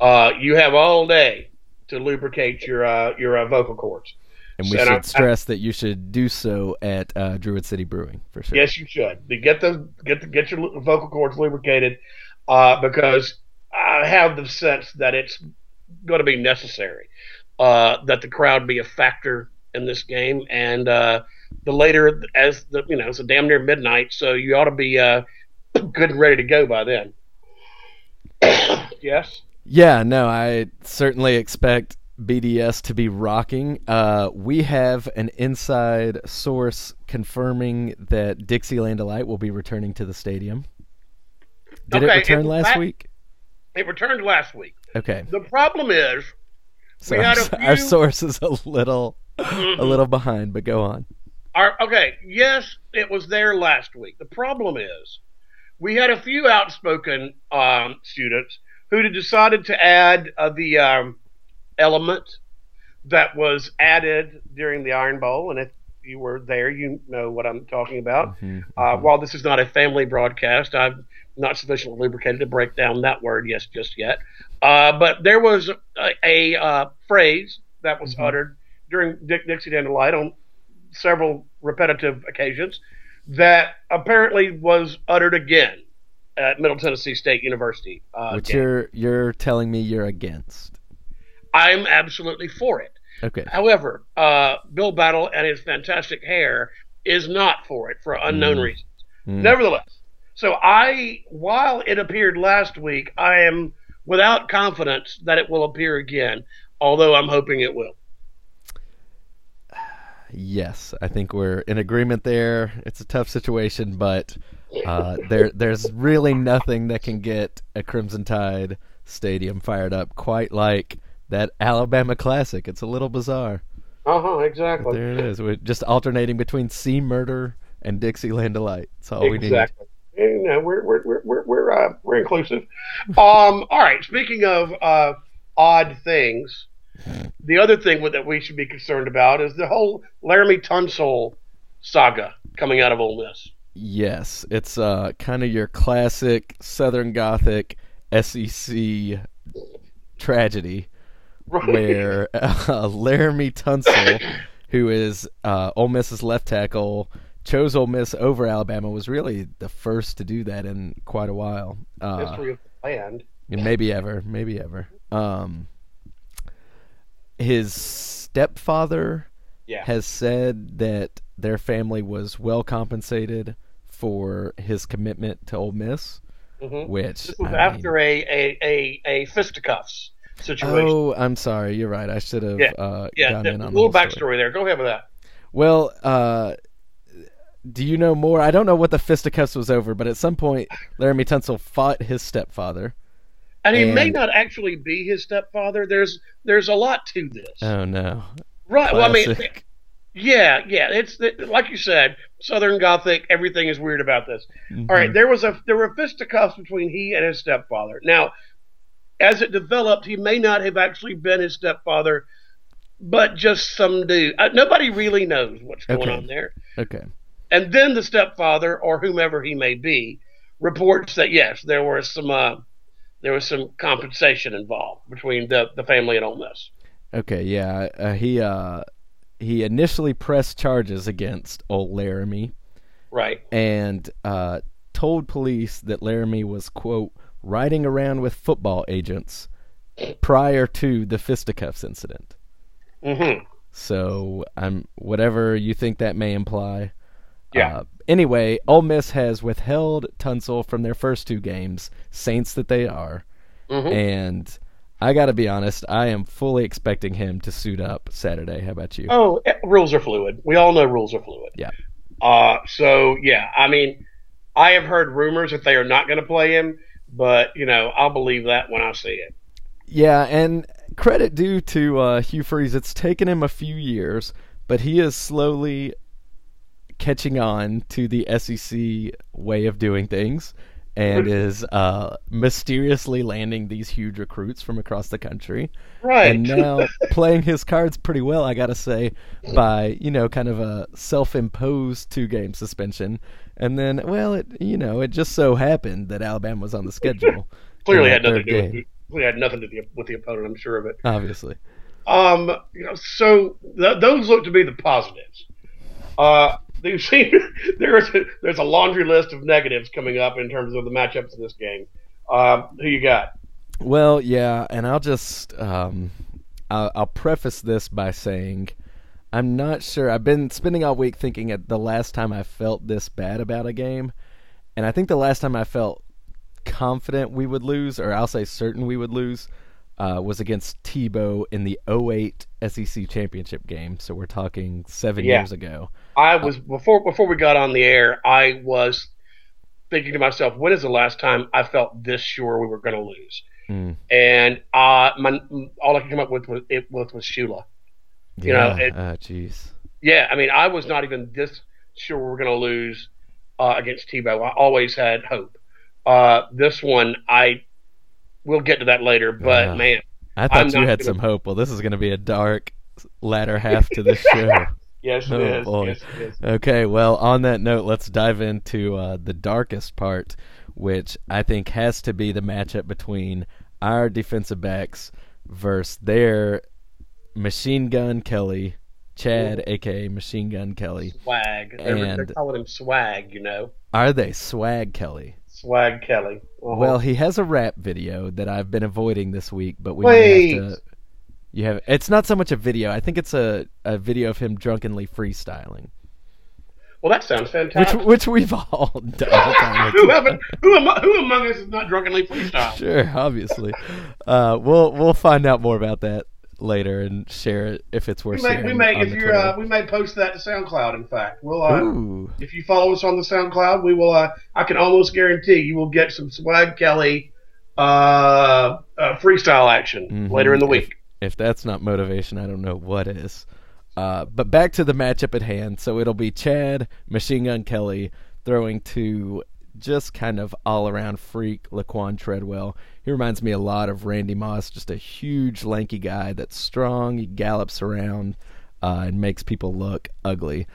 Uh, you have all day to lubricate your uh, your uh, vocal cords. And we should I- stress that you should do so at uh, Druid City Brewing for sure. Yes, you should. Get the get the, get your vocal cords lubricated, uh, because I have the sense that it's going to be necessary uh, that the crowd be a factor in this game, and uh, the later as the you know it's a damn near midnight, so you ought to be uh, good and ready to go by then. yes. Yeah, no, I certainly expect BDS to be rocking. Uh, we have an inside source confirming that Dixieland Delight will be returning to the stadium. Did Okay, it return it- last that- week? It returned last week. Okay, The problem is so we our, had a our source is a little a little behind, but go on. Our, okay, yes, it was there last week. The problem is, we had a few outspoken um, students who decided to add uh, the um, element that was added during the Iron Bowl, and if you were there, you know what I'm talking about. Mhm, Uh, mhm. while this is not a family broadcast, I'm not sufficiently lubricated to break down that word yes just yet. Uh, but there was a, a uh, phrase that was Mhm. uttered during Dick Dixie Delight on several repetitive occasions that apparently was uttered again at Middle Tennessee State University. Uh, Which you're you're telling me you're against. I'm absolutely for it. Okay. However, uh, Bill Battle and his fantastic hair is not for it for unknown Mm. reasons. Mm. Nevertheless, so I, while it appeared last week, I am without confidence that it will appear again, although I'm hoping it will. Yes, I think we're in agreement there. It's a tough situation, but uh, there there's really nothing that can get a Crimson Tide stadium fired up quite like that Alabama Classic. It's a little bizarre. Uh huh, But exactly. there it is. We're just alternating between Sea Murder and Dixieland Delight. That's all we need. Exactly. You know, we're we're we're we're we're, uh, we're inclusive. Um, all right. Speaking of uh, odd things, the other thing that we should be concerned about is the whole Laremy Tunsil saga coming out of Ole Miss. Yes, it's uh, kind of your classic Southern Gothic SEC tragedy, Right. where uh, Laremy Tunsil, who is uh, Ole Miss's left tackle, chose Ole Miss over Alabama. Was really the first to do that in quite a while. Uh, history of the land. maybe ever, maybe ever. Um, his stepfather Yeah. has said that their family was well compensated for his commitment to Ole Miss, Mhm. which This was I after mean- a, a, a, a fisticuffs situation. Oh, I'm sorry. You're right. I should have Yeah, uh, yeah, a in on little the story. backstory there. Go ahead with that. Well, uh, do you know more? I don't know what the fisticuffs was over, but at some point, Laremy Tunsil fought his stepfather. And he may not actually be his stepfather. There's there's a lot to this. Oh no! right. Well, I mean, yeah, yeah. It's it, like you said, Southern Gothic. Everything is weird about this. Mhm. All right, there was a there were fisticuffs between he and his stepfather. Now, as it developed, he may not have actually been his stepfather, but just some dude. Uh, nobody really knows what's going Okay. on there. Okay. And then the stepfather, or whomever he may be, reports that yes, there was some uh, there was some compensation involved between the the family and Ole Miss. Okay. Yeah. Uh, he uh, he initially pressed charges against old Laremy Right. and uh, told police that Laremy was quote riding around with football agents prior to the fisticuffs incident. Mm-hmm. So I'm whatever you think that may imply. Yeah. Uh, anyway, Ole Miss has withheld Tunsil from their first two games, Saints that they are, Mm-hmm. and I got to be honest, I am fully expecting him to suit up Saturday. How about you? Oh, eh, rules are fluid. We all know rules are fluid. Yeah. Uh, so yeah, I mean, I have heard rumors that they are not going to play him, but you know, I'll believe that when I see it. Yeah, and credit due to uh, Hugh Freeze. It's taken him a few years, but he is slowly catching on to the SEC way of doing things and is uh, mysteriously landing these huge recruits from across the country. Right. And now playing his cards pretty well, I gotta say, by you know, kind of a self-imposed two-game suspension, and then, well, it you know, it just so happened that Alabama was on the schedule. clearly had nothing to do with clearly had nothing to do with the opponent. I'm sure of it. obviously. Um, you know, so th- those look to be the positives. Uh, you see, there is a, there's a laundry list of negatives coming up in terms of the matchups in this game. Um, who you got? Well, yeah, and I'll just um, I'll, I'll preface this by saying I'm not sure. I've been spending all week thinking at the last time I felt this bad about a game, and I think the last time I felt confident we would lose, or I'll say certain we would lose, uh, was against Tebow in the 08 SEC championship game. So we're talking seven Yeah. years ago. I was before before we got on the air. I was thinking to myself, when is the last time I felt this sure we were going to lose? Mm. And uh, my, all I could come up with was it was, was Shula. You know, Yeah. it- oh, jeez. Yeah, I mean, I was not even this sure we are going to lose uh, against Tebow. I always had hope. Uh, this one, I we'll get to that later, but Yeah. man, I thought I'm you had gonna- some hope. Well, this is going to be a dark latter half to this show. yes, it Oh, is. boy. Yes, it is. Okay, well, on that note, let's dive into uh, the darkest part, which I think has to be the matchup between our defensive backs versus their Machine Gun Kelly, Chad, aka Machine Gun Kelly. Swag. They're, they're calling him Swag. You know, Are they Swag Kelly? Swag Kelly. Uh-huh. Well, he has a rap video that I've been avoiding this week, but we may have to. You have. It's not so much a video. I think it's a, a video of him drunkenly freestyling, well, that sounds fantastic. which we've all done. a time or who, haven't, who, am, who among us is not drunkenly freestyle? Sure, obviously. Uh, we'll we'll find out more about that later and share it if it's worth We may, we may, if you're, uh, we may post that to SoundCloud. In fact, we'll. Uh, If you follow us on the SoundCloud, we will. Uh, I can almost guarantee you will get some Swag Kelly uh, uh, freestyle action Mhm. later in the If- week. if that's not motivation, I don't know what is. Uh, but back to the matchup at hand. So it'll be Chad, Machine Gun Kelly throwing to just kind of all around freak, Laquon Treadwell. He reminds me a lot of Randy Moss, just a huge, lanky guy that's strong. He gallops around uh, and makes people look ugly.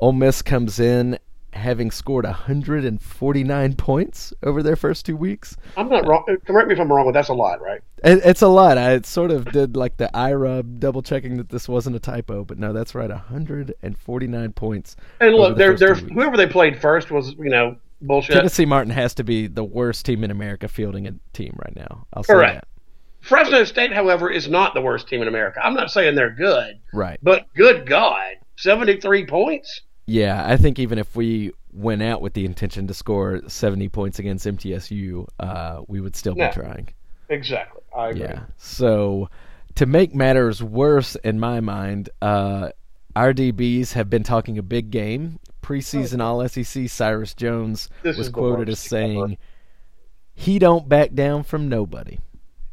Ole Miss comes in having scored 149 points over their first two weeks. I'm not wrong. Correct me if I'm wrong, but that's a lot, right? It, it's a lot. I sort of did like the eye rub, double checking that this wasn't a typo, but no, that's right. 149 points. And look, the they're, they're, whoever they played first was, you know, bullshit. Tennessee Martin has to be the worst team in America fielding a team right now. I'll say Correct. that. Fresno State, however, is not the worst team in America. I'm not saying they're good, Right. but good God, 73 points? Yeah, I think even if we went out with the intention to score 70 points against MTSU, uh, we would still be No. trying. Exactly. I agree. Yeah. So to make matters worse, in my mind, uh, our DBs have been talking a big game. Preseason All SEC Cyrus Jones This was quoted as saying, "He don't back down from nobody."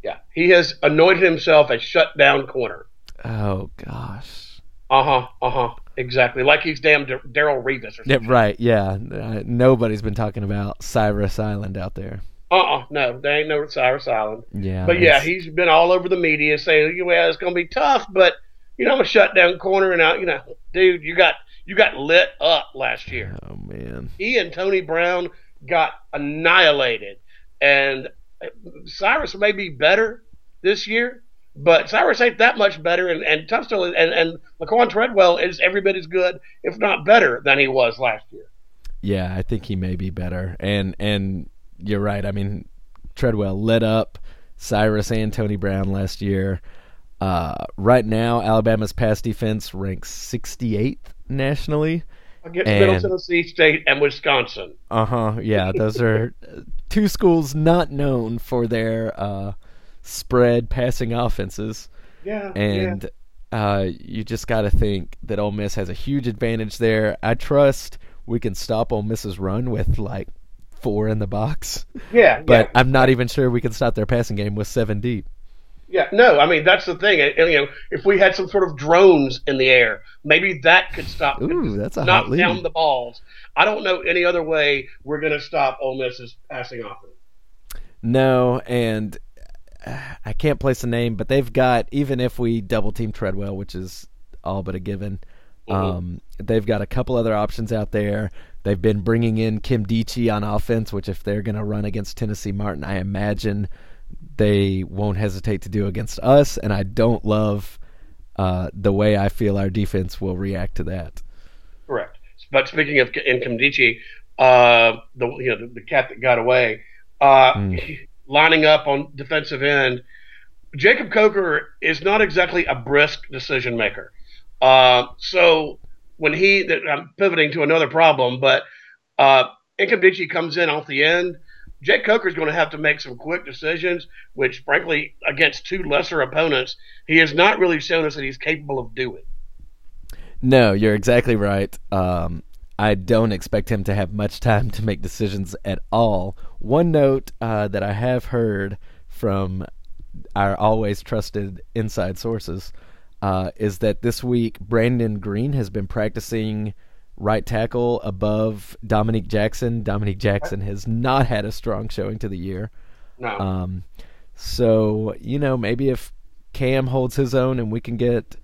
Yeah. He has anointed himself a shutdown corner. Oh gosh. Uh huh. Uh huh. Exactly. Like he's damn Dar- Darrelle Revis or something. Yeah, right. Yeah. Uh, nobody's been talking about Cyrus Island out there. Uh uh No, there ain't no Cyrus Island. Yeah. But yeah, it's- he's been all over the media saying, "Well, it's going to be tough, but you know, I'm a shutdown corner, and I, you know, dude, you got you got lit up last year. Oh man. He and Tony Brown got annihilated, and Cyrus may be better this year, but Cyrus ain't that much better, and and Tunstall and and Laquon Treadwell is every bit as good, if not better, than he was last year. Yeah, I think he may be better. And and you're right. I mean, Treadwell lit up Cyrus and Tony Brown last year. Uh, right now, Alabama's pass defense ranks 68th nationally. Against And- Middle Tennessee State and Wisconsin. Uh huh. Yeah, those are two schools not known for their uh, spread passing offenses. Yeah, and uh, you just got to think that Ole Miss has a huge advantage there. I trust we can stop Ole Miss's run with like four in the box, yeah, but yeah. I'm not even sure we can stop their passing game with seven deep. Yeah, no, I mean that's the thing. And, and, you know, if we had some sort of drones in the air, maybe that could stop. Ooh, that's a knock hot lead. down the balls. I don't know any other way we're going to stop Ole Miss's passing offense. No, and uh, I can't place a name, but they've got even if we double team Treadwell, which is all but a given. Mhm. Um, they've got a couple other options out there. They've been bringing in Nkemdiche on offense, which if they're going to run against Tennessee Martin, I imagine they won't hesitate to do against us. And I don't love uh, the way I feel our defense will react to that. Correct. But speaking of Nkemdiche, uh, the you know the, the cat that got away, uh, Mm. lining up on defensive end, Jacob Coker is not exactly a brisk decision maker. Uh, so when he, I'm pivoting to another problem, but uh, comes in off the end. Jake Coker's going to have to make some quick decisions, which, frankly, against two lesser opponents, he has not really shown us that he's capable of doing. No, you're exactly right. Um, I don't expect him to have much time to make decisions at all. One note uh, that I have heard from our always trusted inside sources uh, is that this week Brandon Green has been practicing right tackle above Dominique Jackson. Dominique Jackson has not had a strong showing to the year. No. Um, so you know, maybe if Cam holds his own and we can get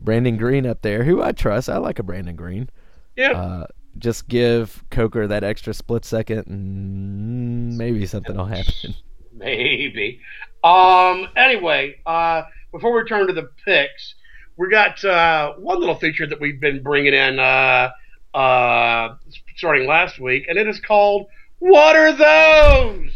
Brandon Green up there, who I trust, I like a Brandon Green. yeah. Uh, just give Coker that extra split second, and maybe something will happen. Maybe. Um. Anyway, uh, before we turn to the picks, we got uh, one little feature that we've been bringing in uh, uh, starting last week, and it is called "What Are Those?"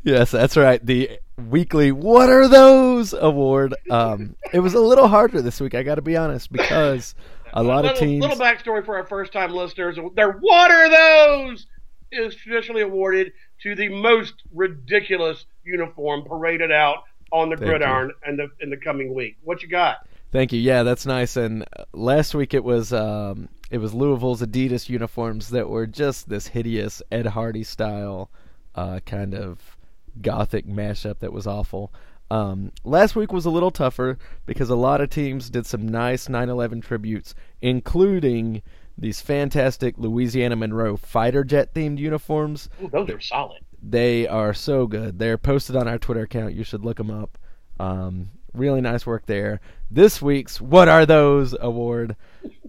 yes, that's right. The weekly "What Are Those?" award. Um, it was a little harder this week. I got to be honest because a lot little, of teams. Little backstory for our first-time listeners: their "What Are Those?" is traditionally awarded to the most ridiculous uniform paraded out on the Thank gridiron in the in the coming week. What you got? Thank you. Yeah, that's nice. And last week it was um, it was Louisville's Adidas uniforms that were just this hideous Ed Hardy style uh, kind of gothic mashup that was awful. Um, last week was a little tougher because a lot of teams did some nice 9/11 tributes, including these fantastic Louisiana Monroe fighter jet themed uniforms. Ooh, those are solid. They are so good. They're posted on our Twitter account. You should look them up. Um, really nice work there. This week's What Are Those award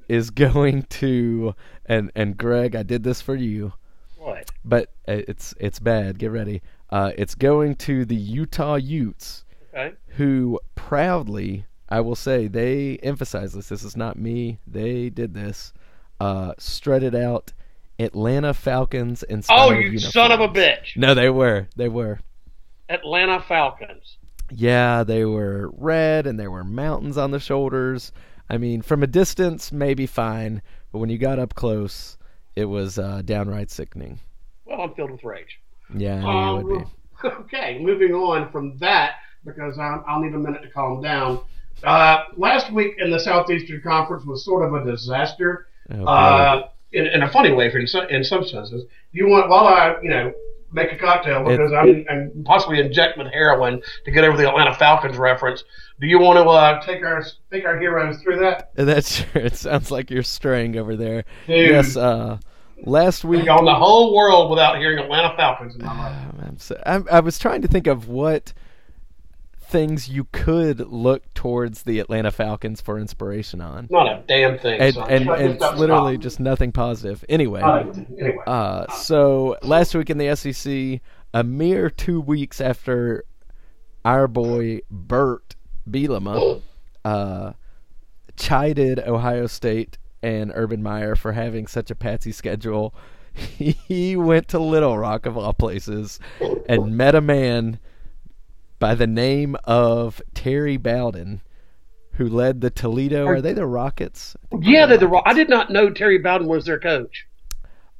is going to and and Greg, I did this for you, What? but it's it's bad. Get ready. Uh, it's going to the Utah Utes Okay. who proudly, I will say, they emphasize this. This is not me. They did this. Uh, strutted out Atlanta Falcons and Oh, you son of a bitch! No, they were. They were. Atlanta Falcons. Yeah, they were red and there were mountains on the shoulders. I mean, from a distance, maybe fine, but when you got up close, it was uh, downright sickening. Well, I'm filled with rage. Yeah, I you would be. Um, okay, moving on from that because I'll, I'll need a minute to calm down. Uh, last week in the Southeastern Conference was sort of a disaster. Oh, uh, in, in a funny way, for in some, in some senses. You want while I you know make a cocktail because I'm, I'm possibly inject with heroin to get over the Atlanta Falcons reference. Do you want to uh, take our take our heroes through that? That's sure. It sounds like you're straying over there. Dude, Yes. Uh, last week. I've the whole world without hearing Atlanta Falcons in my life. I'm so, I'm, I was trying to think of what things you could look towards the Atlanta Falcons for inspiration on, Not a damn thing. and son. and, and it's literally just nothing positive. Anyway, Uh, anyway. uh, so last week in the SEC, a mere two weeks after our boy Bert Bielema uh, chided Ohio State and Urban Meyer for having such a patsy schedule, he went to Little Rock of all places and met a man by the name of Terry Bowden, who led the Toledo. Are they the Rockets? Yeah, they're the. Ro- I did not know Terry Bowden was their coach.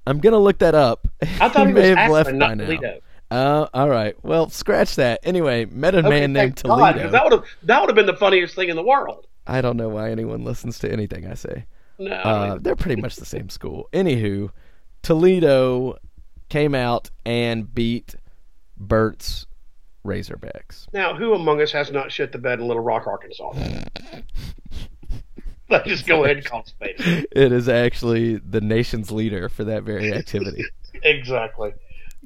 I'm gonna look that up. I thought he, may was have left by now. Toledo. Uh, all right. Well, scratch that. Anyway, met a Okay, man named thank God, 'cause Toledo. that would have that would have been the funniest thing in the world. I don't know why anyone listens to anything I say. No, Uh, they're pretty much the same school. Anywho, Toledo came out and beat Burt's Razorbacks. now who among us has not shit the bed in Little Rock, Arkansas? Let's just go ahead and call it spade. It is actually the nation's leader for that very activity. Exactly.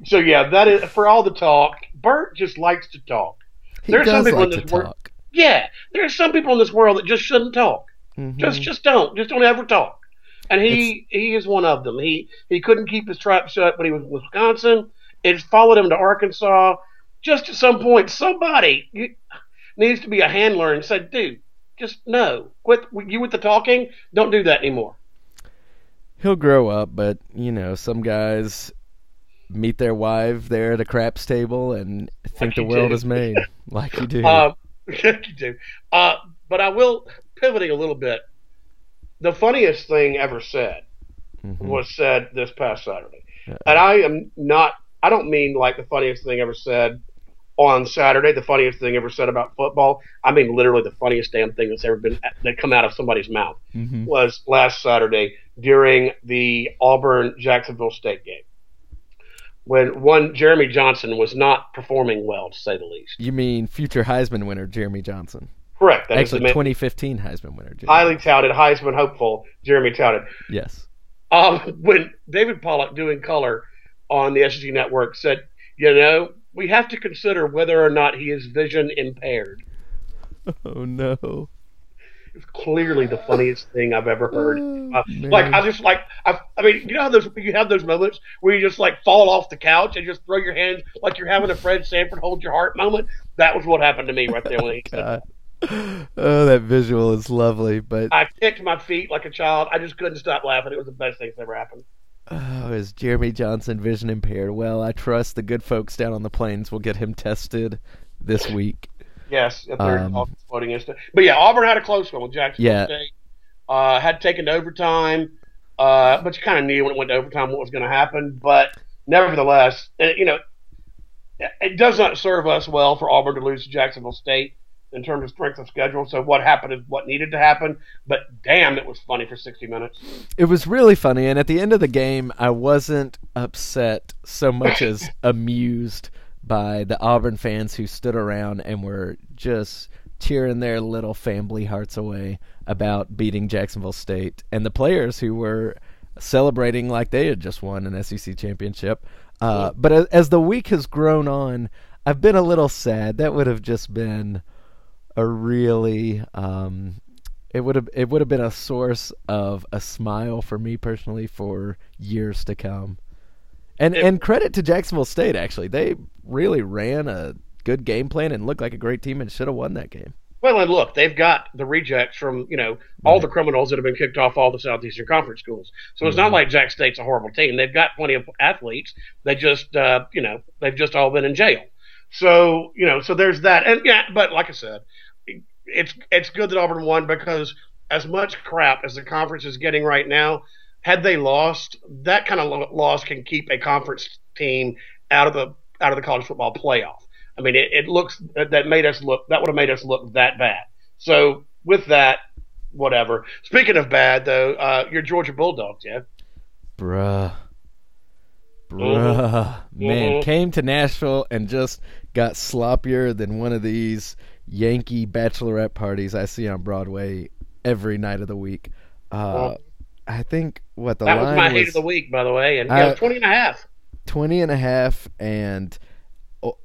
So yeah, that is for all the talk. Bert just likes to talk. He There's some does people in like to this world- Yeah, there are some people in this world that just shouldn't talk. Mhm. Just just don't. Just don't ever talk. And he he is one of them. He he couldn't keep his trap shut when he was in Wisconsin. It followed him to Arkansas. Just at some point, somebody needs to be a handler and say, "Dude, just no. Quit you with the talking. Don't do that anymore." He'll grow up, but you know, some guys meet their wife there at a craps table and think you the world do. is made, like you do. Um, you do. Uh, but I will pivoting a little bit. The funniest thing ever said Mhm. was said this past Saturday. Uh-oh. And I am not, I don't mean like the funniest thing ever said on Saturday, the funniest thing ever said about football. I mean literally the funniest damn thing that's ever been, that come out of somebody's mouth Mhm. was last Saturday during the Auburn Jacksonville State game. When one Jeremy Johnson was not performing well, to say the least. You mean future Heisman winner Jeremy Johnson? Correct. That Actually, man- 2015 Heisman winner. Jeremy. highly touted, Heisman hopeful, Jeremy touted. Yes. Um, when David Pollack doing color on the SEC Network said, you know, we have to consider whether or not he is vision impaired. Oh no. It's clearly the funniest thing I've ever heard. Oh, Uh, like I just like I, I mean, you know how those you have those moments where you just like fall off the couch and just throw your hands like you're having a Fred Sanford hold your heart moment. That was what happened to me right there when he said. Oh, that visual is lovely, but I kicked my feet like a child. I just couldn't stop laughing. It was the best thing that's ever happened. Oh, is Jeremy Johnson vision impaired? Well, I trust the good folks down on the plains will get him tested this week. Yes, if they're Um, voting it. But yeah, Auburn had a close one with Jacksonville Yeah. State. Uh, had taken to overtime, uh, but you kind of knew when it went to overtime what was going to happen. But nevertheless, you know, it does not serve us well for Auburn to lose to Jacksonville State in terms of strength of schedule. So what happened is what needed to happen. But damn, it was funny for 60 minutes. It was really funny, and at the end of the game, I wasn't upset so much as amused by the Auburn fans who stood around and were just cheering their little family hearts away about beating Jacksonville State, and the players who were celebrating like they had just won an SEC championship. Uh, but as, as the week has grown on, I've been a little sad. That would have just been a really um, it would have it would have been a source of a smile for me personally for years to come. And It- and credit to Jacksonville State actually. They really ran a good game plan and looked like a great team and should have won that game. Well, and look, they've got the rejects from you know all the criminals that have been kicked off all the Southeastern Conference schools. So it's not like Jack State's a horrible team. They've got plenty of athletes. They just uh, you know they've just all been in jail. So you know so there's that. And yeah, but like I said, it's it's good that Auburn won because as much crap as the conference is getting right now, had they lost, that kind of loss can keep a conference team out of the out of the college football playoff. I mean, it, it looks that made us look that would have made us look that bad. So with that, whatever. Speaking of bad, though, uh, your Georgia Bulldogs, yeah. Bruh. Bruh. Man, Mhm. came to Nashville and just got sloppier than one of these Yankee bachelorette parties I see on Broadway every night of the week. Uh, Well, I think what the that was line my hate of the week, by the way, and yeah, I- 20 and a half. 20 and a half and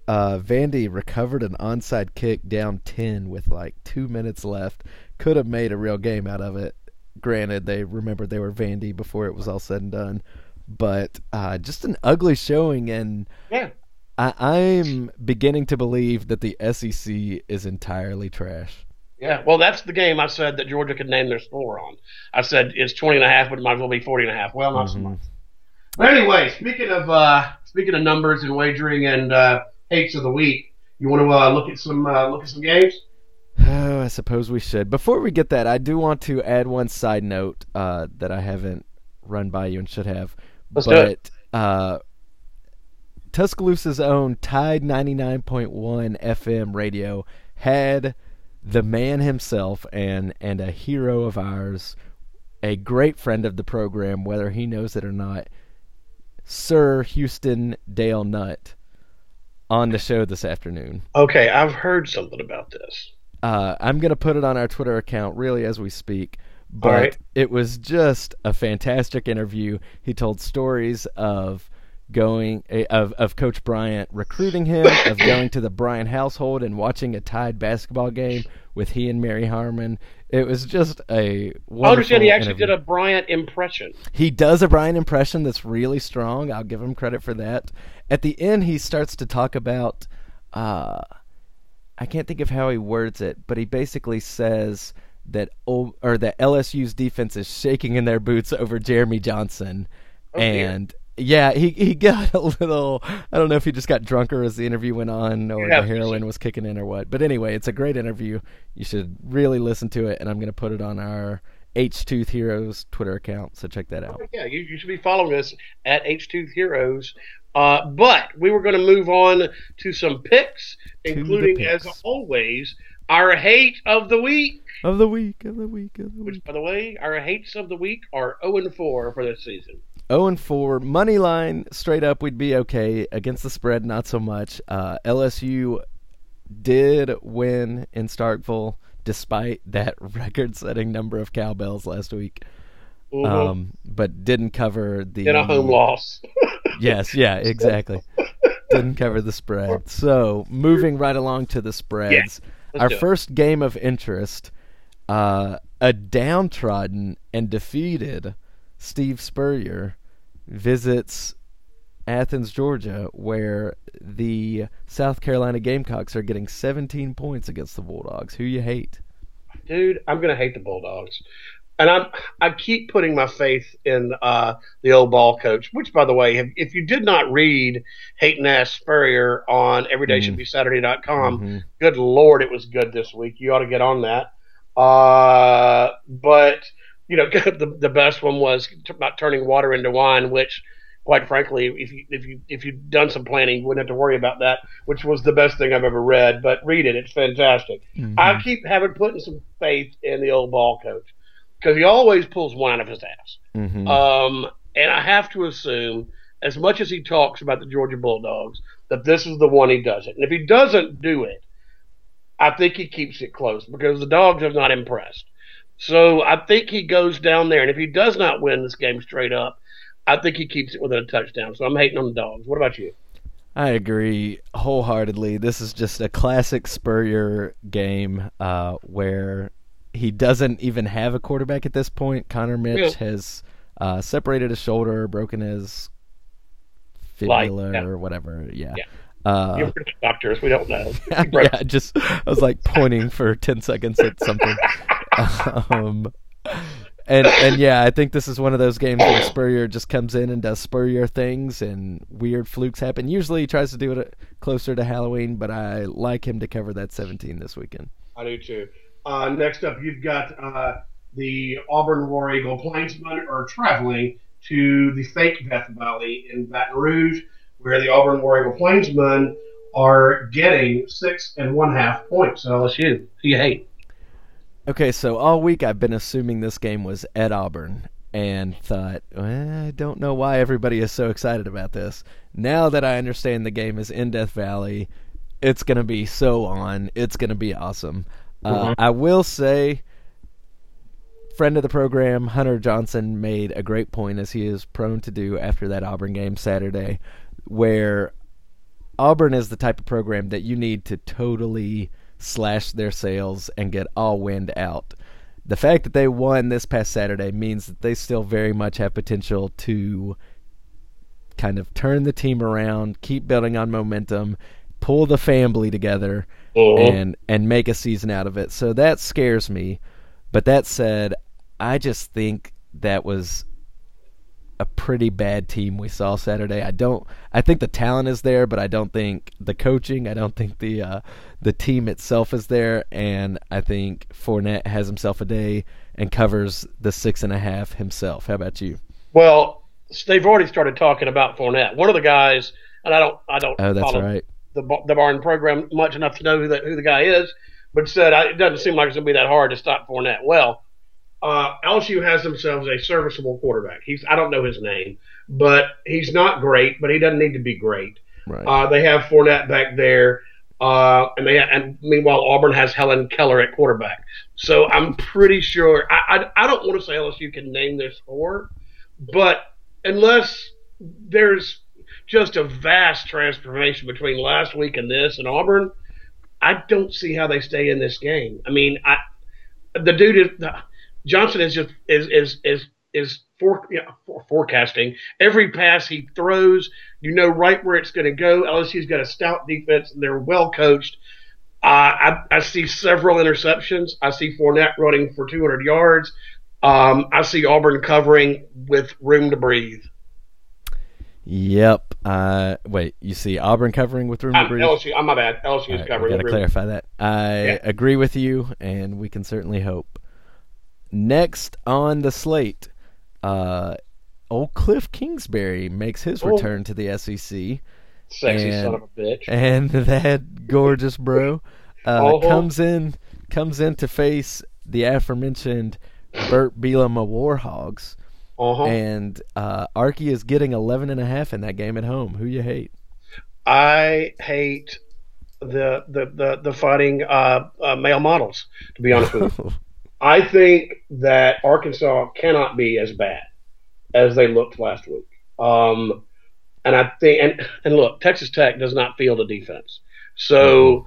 uh, Vandy recovered an onside kick down 10 with like two minutes left. Could have made a real game out of it. Granted, they remembered they were Vandy before it was all said and done. But uh, just an ugly showing, and Yeah. I- I'm beginning to believe that the SEC is entirely trash. Yeah, well, that's the game I said that Georgia could name their score on. I said it's 20 and a half, but it might as well be 40 and a half. Well, not so Mhm. much. But anyway, speaking of uh, speaking of numbers and wagering and uh, hates of the week, you want to uh, look at some uh, look at some games? Oh, I suppose we should. Before we get that, I do want to add one side note uh, that I haven't run by you and should have. Let's do but it. uh, Tuscaloosa's own Tide 99.1 FM radio had the man himself and and a hero of ours, a great friend of the program, whether he knows it or not, Sir Houston Dale Nutt, on the show this afternoon. Okay, I've heard something about this. Uh, I'm gonna put it on our Twitter account really as we speak. But right. it was just a fantastic interview. He told stories of going eh, of of Coach Bryant recruiting him, of going to the Bryant household and watching a Tide basketball game with he and Mary Harmon. It was just a I understand he actually interview. did a Bryant impression. He does a Bryant impression that's really strong. I'll give him credit for that. At the end, he starts to talk about. Uh, I can't think of how he words it, but he basically says that Ol- or that LSU's defense is shaking in their boots over Jeremy Johnson, Oh, and yeah, he he got a little. I don't know if he just got drunker as the interview went on, or Yeah, the heroin was kicking in, or what. But anyway, it's a great interview. You should really listen to it, and I'm going to put it on our H Tooth Heroes Twitter account. So check that out. Yeah, you, you should be following us at H Tooth Heroes. Uh, but we were going to move on to some picks, including, as always, our hate of the week. Of the week, of the week, of the week. Which, by the way, our hates of the week are 0 and 4 for this season. 0 and 4. Money line, straight up, we'd be okay. Against the spread, not so much. Uh, LSU did win in Starkville despite that record setting number of cowbells last week. Mhm. Um, but didn't cover the. in a home loss. Yes, yeah, exactly. didn't cover the spread. So, moving right along to the spreads. let's Our first game of interest, uh, a downtrodden and defeated Steve Spurrier visits Athens, Georgia, where the South Carolina Gamecocks are getting 17 points against the Bulldogs. Who you hate? Dude, I'm going to hate the Bulldogs. And I'm, I keep putting my faith in uh, the old ball coach, which, by the way, if, if you did not read Hayton Ass Spurrier on EverydayShouldBeSaturday.com, Mhm. good lord, it was good this week. You ought to get on that. Uh, but you know, the the best one was t- about turning water into wine, which, quite frankly, if you if you if you'd done some planning, you wouldn't have to worry about that. Which was the best thing I've ever read. But read it; it's fantastic. Mhm. I keep having putting some faith in the old ball coach because he always pulls one out of his ass. Mhm. Um, and I have to assume, as much as he talks about the Georgia Bulldogs, that this is the one he does it. And if he doesn't do it, I think he keeps it close because the dogs have not impressed. So I think he goes down there, and if he does not win this game straight up, I think he keeps it within a touchdown. So I'm hating on the dogs. What about you? I agree wholeheartedly. This is just a classic Spurrier game uh, where he doesn't even have a quarterback at this point. Connor Mitch yeah. has uh, separated his shoulder, broken his fibula yeah. or whatever. Yeah. yeah. Uh, doctors, we don't know. yeah, just I was like pointing for ten seconds at something. um, and and yeah, I think this is one of those games where Spurrier just comes in and does Spurrier things, and weird flukes happen. Usually, he tries to do it closer to Halloween, but I like him to cover that 17 this weekend. I do too. Uh, next up, you've got uh, the Auburn War Eagle Plainsmen are traveling to the fake Death Valley in Baton Rouge, where the Auburn War Eagle Plainsmen are getting six and one half points. So LSU, who you hate? Okay, so all week I've been assuming this game was at Auburn and thought, well, I don't know why everybody is so excited about this. Now that I understand the game is in Death Valley, it's going to be so on. It's going to be awesome. Uh, mm-hmm. I will say, friend of the program, Hunter Johnson, made a great point, as he is prone to do after that Auburn game Saturday, where Auburn is the type of program that you need to totally slash their sails and get all wind out. The fact that they won this past Saturday means that they still very much have potential to kind of turn the team around, keep building on momentum, pull the family together, uh-huh. and and make a season out of it. So that scares me. But that said, I just think that was a pretty bad team we saw Saturday. I don't. I think the talent is there, but I don't think the coaching. I don't think the uh, the team itself is there, and I think Fournette has himself a day and covers the six and a half himself. How about you? Well, they've already started talking about Fournette. One of the guys, and I don't. I don't. Oh, that's right. The the Barn program much enough to know who the who the guy is, but said it doesn't seem like it's going to be that hard to stop Fournette. Well uh, LSU has themselves a serviceable quarterback. He's I don't know his name, but he's not great, but he doesn't need to be great. Right. Uh, they have Fournette back there, uh, and they and meanwhile Auburn has Helen Keller at quarterback. So I'm pretty sure I I, I don't want to say LSU can name their score, but unless there's just a vast transformation between last week and this and Auburn, I don't see how they stay in this game. I mean, I the dude is. Johnson is just is is is is for, you know, for, forecasting every pass he throws. You know right where it's going to go. LSU's got a stout defense and they're well coached. Uh, I, I see several interceptions. I see Fournette running for 200 yards. Um, I see Auburn covering with room to breathe. Yep. Uh, wait, you see Auburn covering with room to breathe? LSU, I'm my bad. LSU is right, covering. Got to clarify that. I yeah. agree with you, and we can certainly hope. Next on the slate, uh, old Cliff Kingsbury makes his oh. return to the SEC. Sexy and, son of a bitch. And that gorgeous bro uh, uh-huh. comes in comes in to face the aforementioned Burt Bielema Warhogs. Uh-huh. And uh, Arky is getting 11 and a half in that game at home. Who you hate? I hate the the the, the fighting uh, uh, male models. To be honest with you, I think that Arkansas cannot be as bad as they looked last week. Um, and I think, and, and look, Texas Tech does not field a defense. So.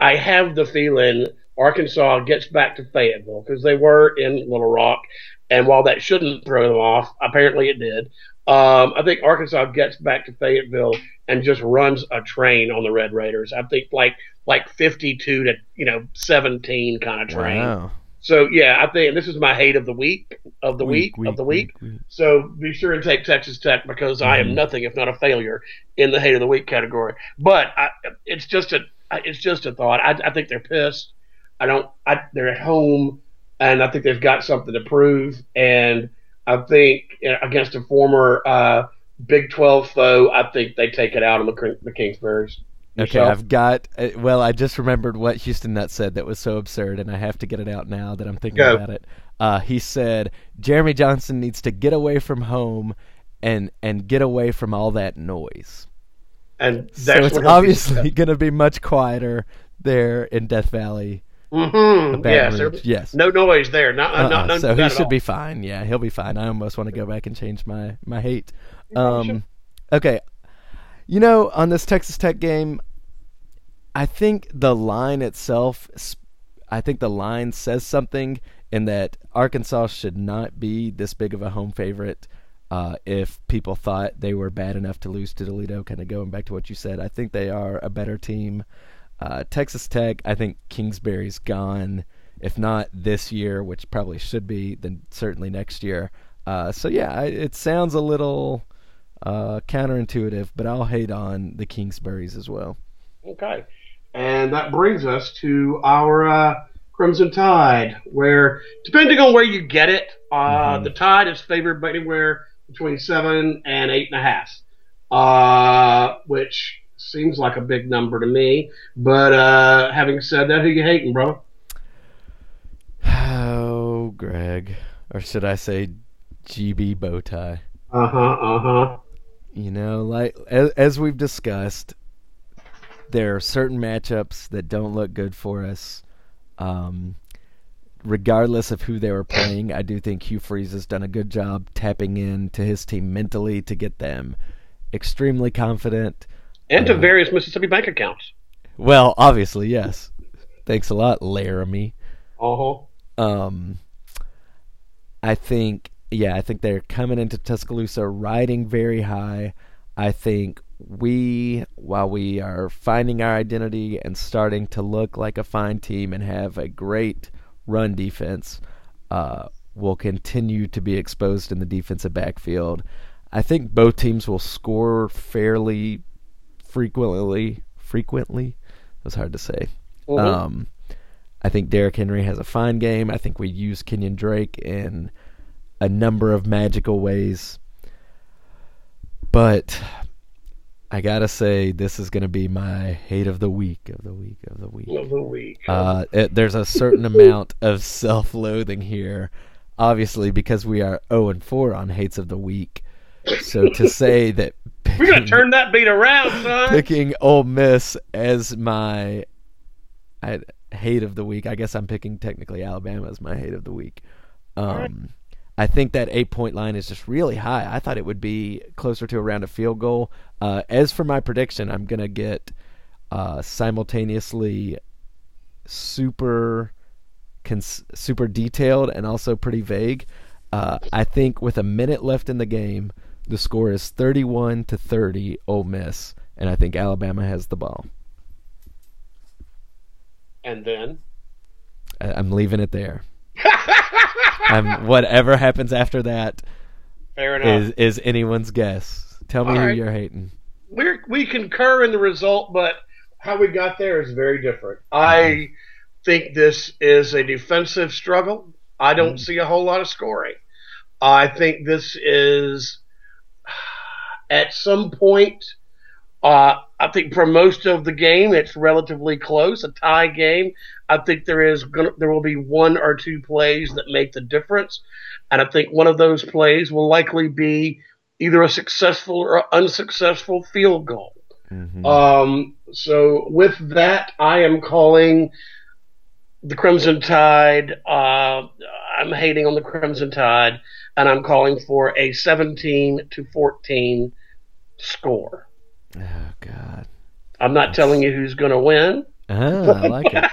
I have the feeling Arkansas gets back to Fayetteville because they were in Little Rock. And while that shouldn't throw them off, apparently it did. Um, I think Arkansas gets back to Fayetteville and just runs a train on the Red Raiders. I think like like 52 to you know 17 kind of train. Wow. So yeah, I think this is my hate of the week of the week, week of the week. week. So be sure and take Texas Tech because mm-hmm. I am mm-hmm. nothing if not a failure in the hate of the week category. But I, it's just a it's just a thought. I, I think they're pissed. I don't. I, they're at home, and I think they've got something to prove. And I think against a former uh, Big Twelve foe, I think they take it out on the the Kingsbury's. Okay, I've got. Uh, well, I just remembered what Houston Nutt said that was so absurd, and I have to get it out now that I'm thinking Go. about it. Uh, he said Jeremy Johnson needs to get away from home and and get away from all that noise. And so it's obviously going to be much quieter there in Death Valley Mm-hmm. Yes, there- yes. no noise there. Not, Uh-uh, not, not so he should be fine. Yeah, he'll be fine. I almost want to go back and change my my hate. Um, okay, you know, on this Texas Tech game, I think the line itself, I think the line says something in that Arkansas should not be this big of a home favorite. Uh, if people thought they were bad enough to lose to Toledo, kind of going back to what you said, I think they are a better team. Uh, Texas Tech, I think Kingsbury's gone. If not this year, which probably should be, then certainly next year. Uh, so yeah, it sounds a little uh, counterintuitive, but I'll hate on the Kingsburys as well. Okay. And that brings us to our uh, Crimson Tide, where, depending on where you get it, uh, Mhm. the Tide is favored by anywhere between seven and eight and a half, uh, which seems like a big number to me. But uh, having said that, who you hating, bro? Oh, Greg, or should I say, GB Bowtie? Uh huh. Uh huh. You know, like as, as we've discussed, there are certain matchups that don't look good for us. Um, regardless of who they were playing, I do think Hugh Freeze has done a good job tapping into his team mentally to get them extremely confident. And to Uh, various Mississippi bank accounts. Well, obviously, yes. Thanks a lot, Laremy. Uh huh. Um, I think, yeah, I think they're coming into Tuscaloosa riding very high. I think we, while we are finding our identity and starting to look like a fine team and have a great run defense, uh, will continue to be exposed in the defensive backfield. I think both teams will score fairly frequently. Frequently, was hard to say. Mhm. Um, I think Derrick Henry has a fine game. I think we use Kenyon Drake in a number of magical ways. But I gotta say, this is gonna be my hate of the week, of the week, of the week. of the week. Uh, it, there's a certain amount of self-loathing here, obviously because we are 0 and 4 on hates of the week. So to say that We're gonna turn that beat around, son. picking Ole Miss as my I, hate of the week. I guess I'm picking technically Alabama as my hate of the week. Um, I think that eight point line is just really high. I thought it would be closer to around a field goal. Uh, as for my prediction, I'm gonna get uh, simultaneously super cons- super detailed and also pretty vague. Uh, I think with a minute left in the game, the score is 31 to 30 Ole Miss, and I think Alabama has the ball. And then. I- I'm leaving it there. I'm whatever happens after that Fair enough. is is anyone's guess. Tell me All who right. you're hating. We're, we concur in the result, but how we got there is very different. I mm-hmm. think this is a defensive struggle. I don't mm-hmm. see a whole lot of scoring. I think this is at some point. Uh, I think for most of the game, it's relatively close, a tie game. I think there is gonna, there will be one or two plays that make the difference, and I think one of those plays will likely be either a successful or unsuccessful field goal. Mhm. Um, so with that, I am calling the Crimson Tide. Uh, I'm hating on the Crimson Tide, and I'm calling for a 17 to 14 score. Oh God. I'm not telling you who's going to win, Ah, I like it.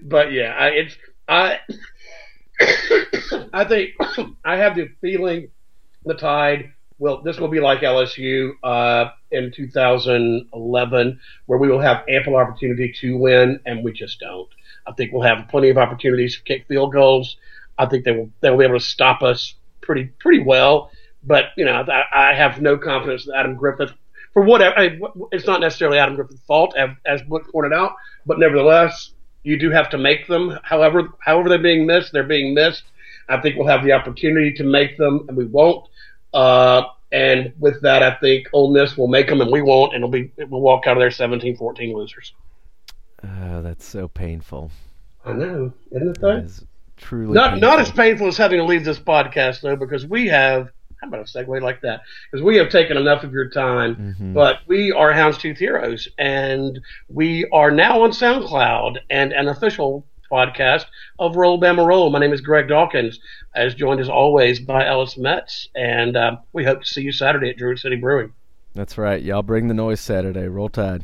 but yeah, I, it's I. I think I have the feeling the Tide will. This will be like LSU uh, in 2011, where we will have ample opportunity to win, and we just don't. I think we'll have plenty of opportunities to kick field goals. I think they will. They will be able to stop us pretty pretty well. But you know, I, I have no confidence that Adam Griffith, for whatever, I mean, it's not necessarily Adam Griffith's fault, as, as pointed out. But nevertheless, you do have to make them. However, however they're being missed, they're being missed. I think we'll have the opportunity to make them, and we won't. Uh, and with that, I think Ole Miss will make them, and we won't, and it'll be we'll walk out of there 17-14 losers. Oh, that's so painful. I know, isn't it That is truly Not painful. not as painful as having to leave this podcast though, because we have. How about a segue like that? Because we have taken enough of your time. Mhm. But we are Houndstooth Heroes, and we are now on SoundCloud and an official podcast of Roll Bama Roll. My name is Greg Dawkins, as joined as always by Ellis Metz, and uh, we hope to see you Saturday at Druid City Brewing. That's right. Y'all bring the noise Saturday. Roll Tide.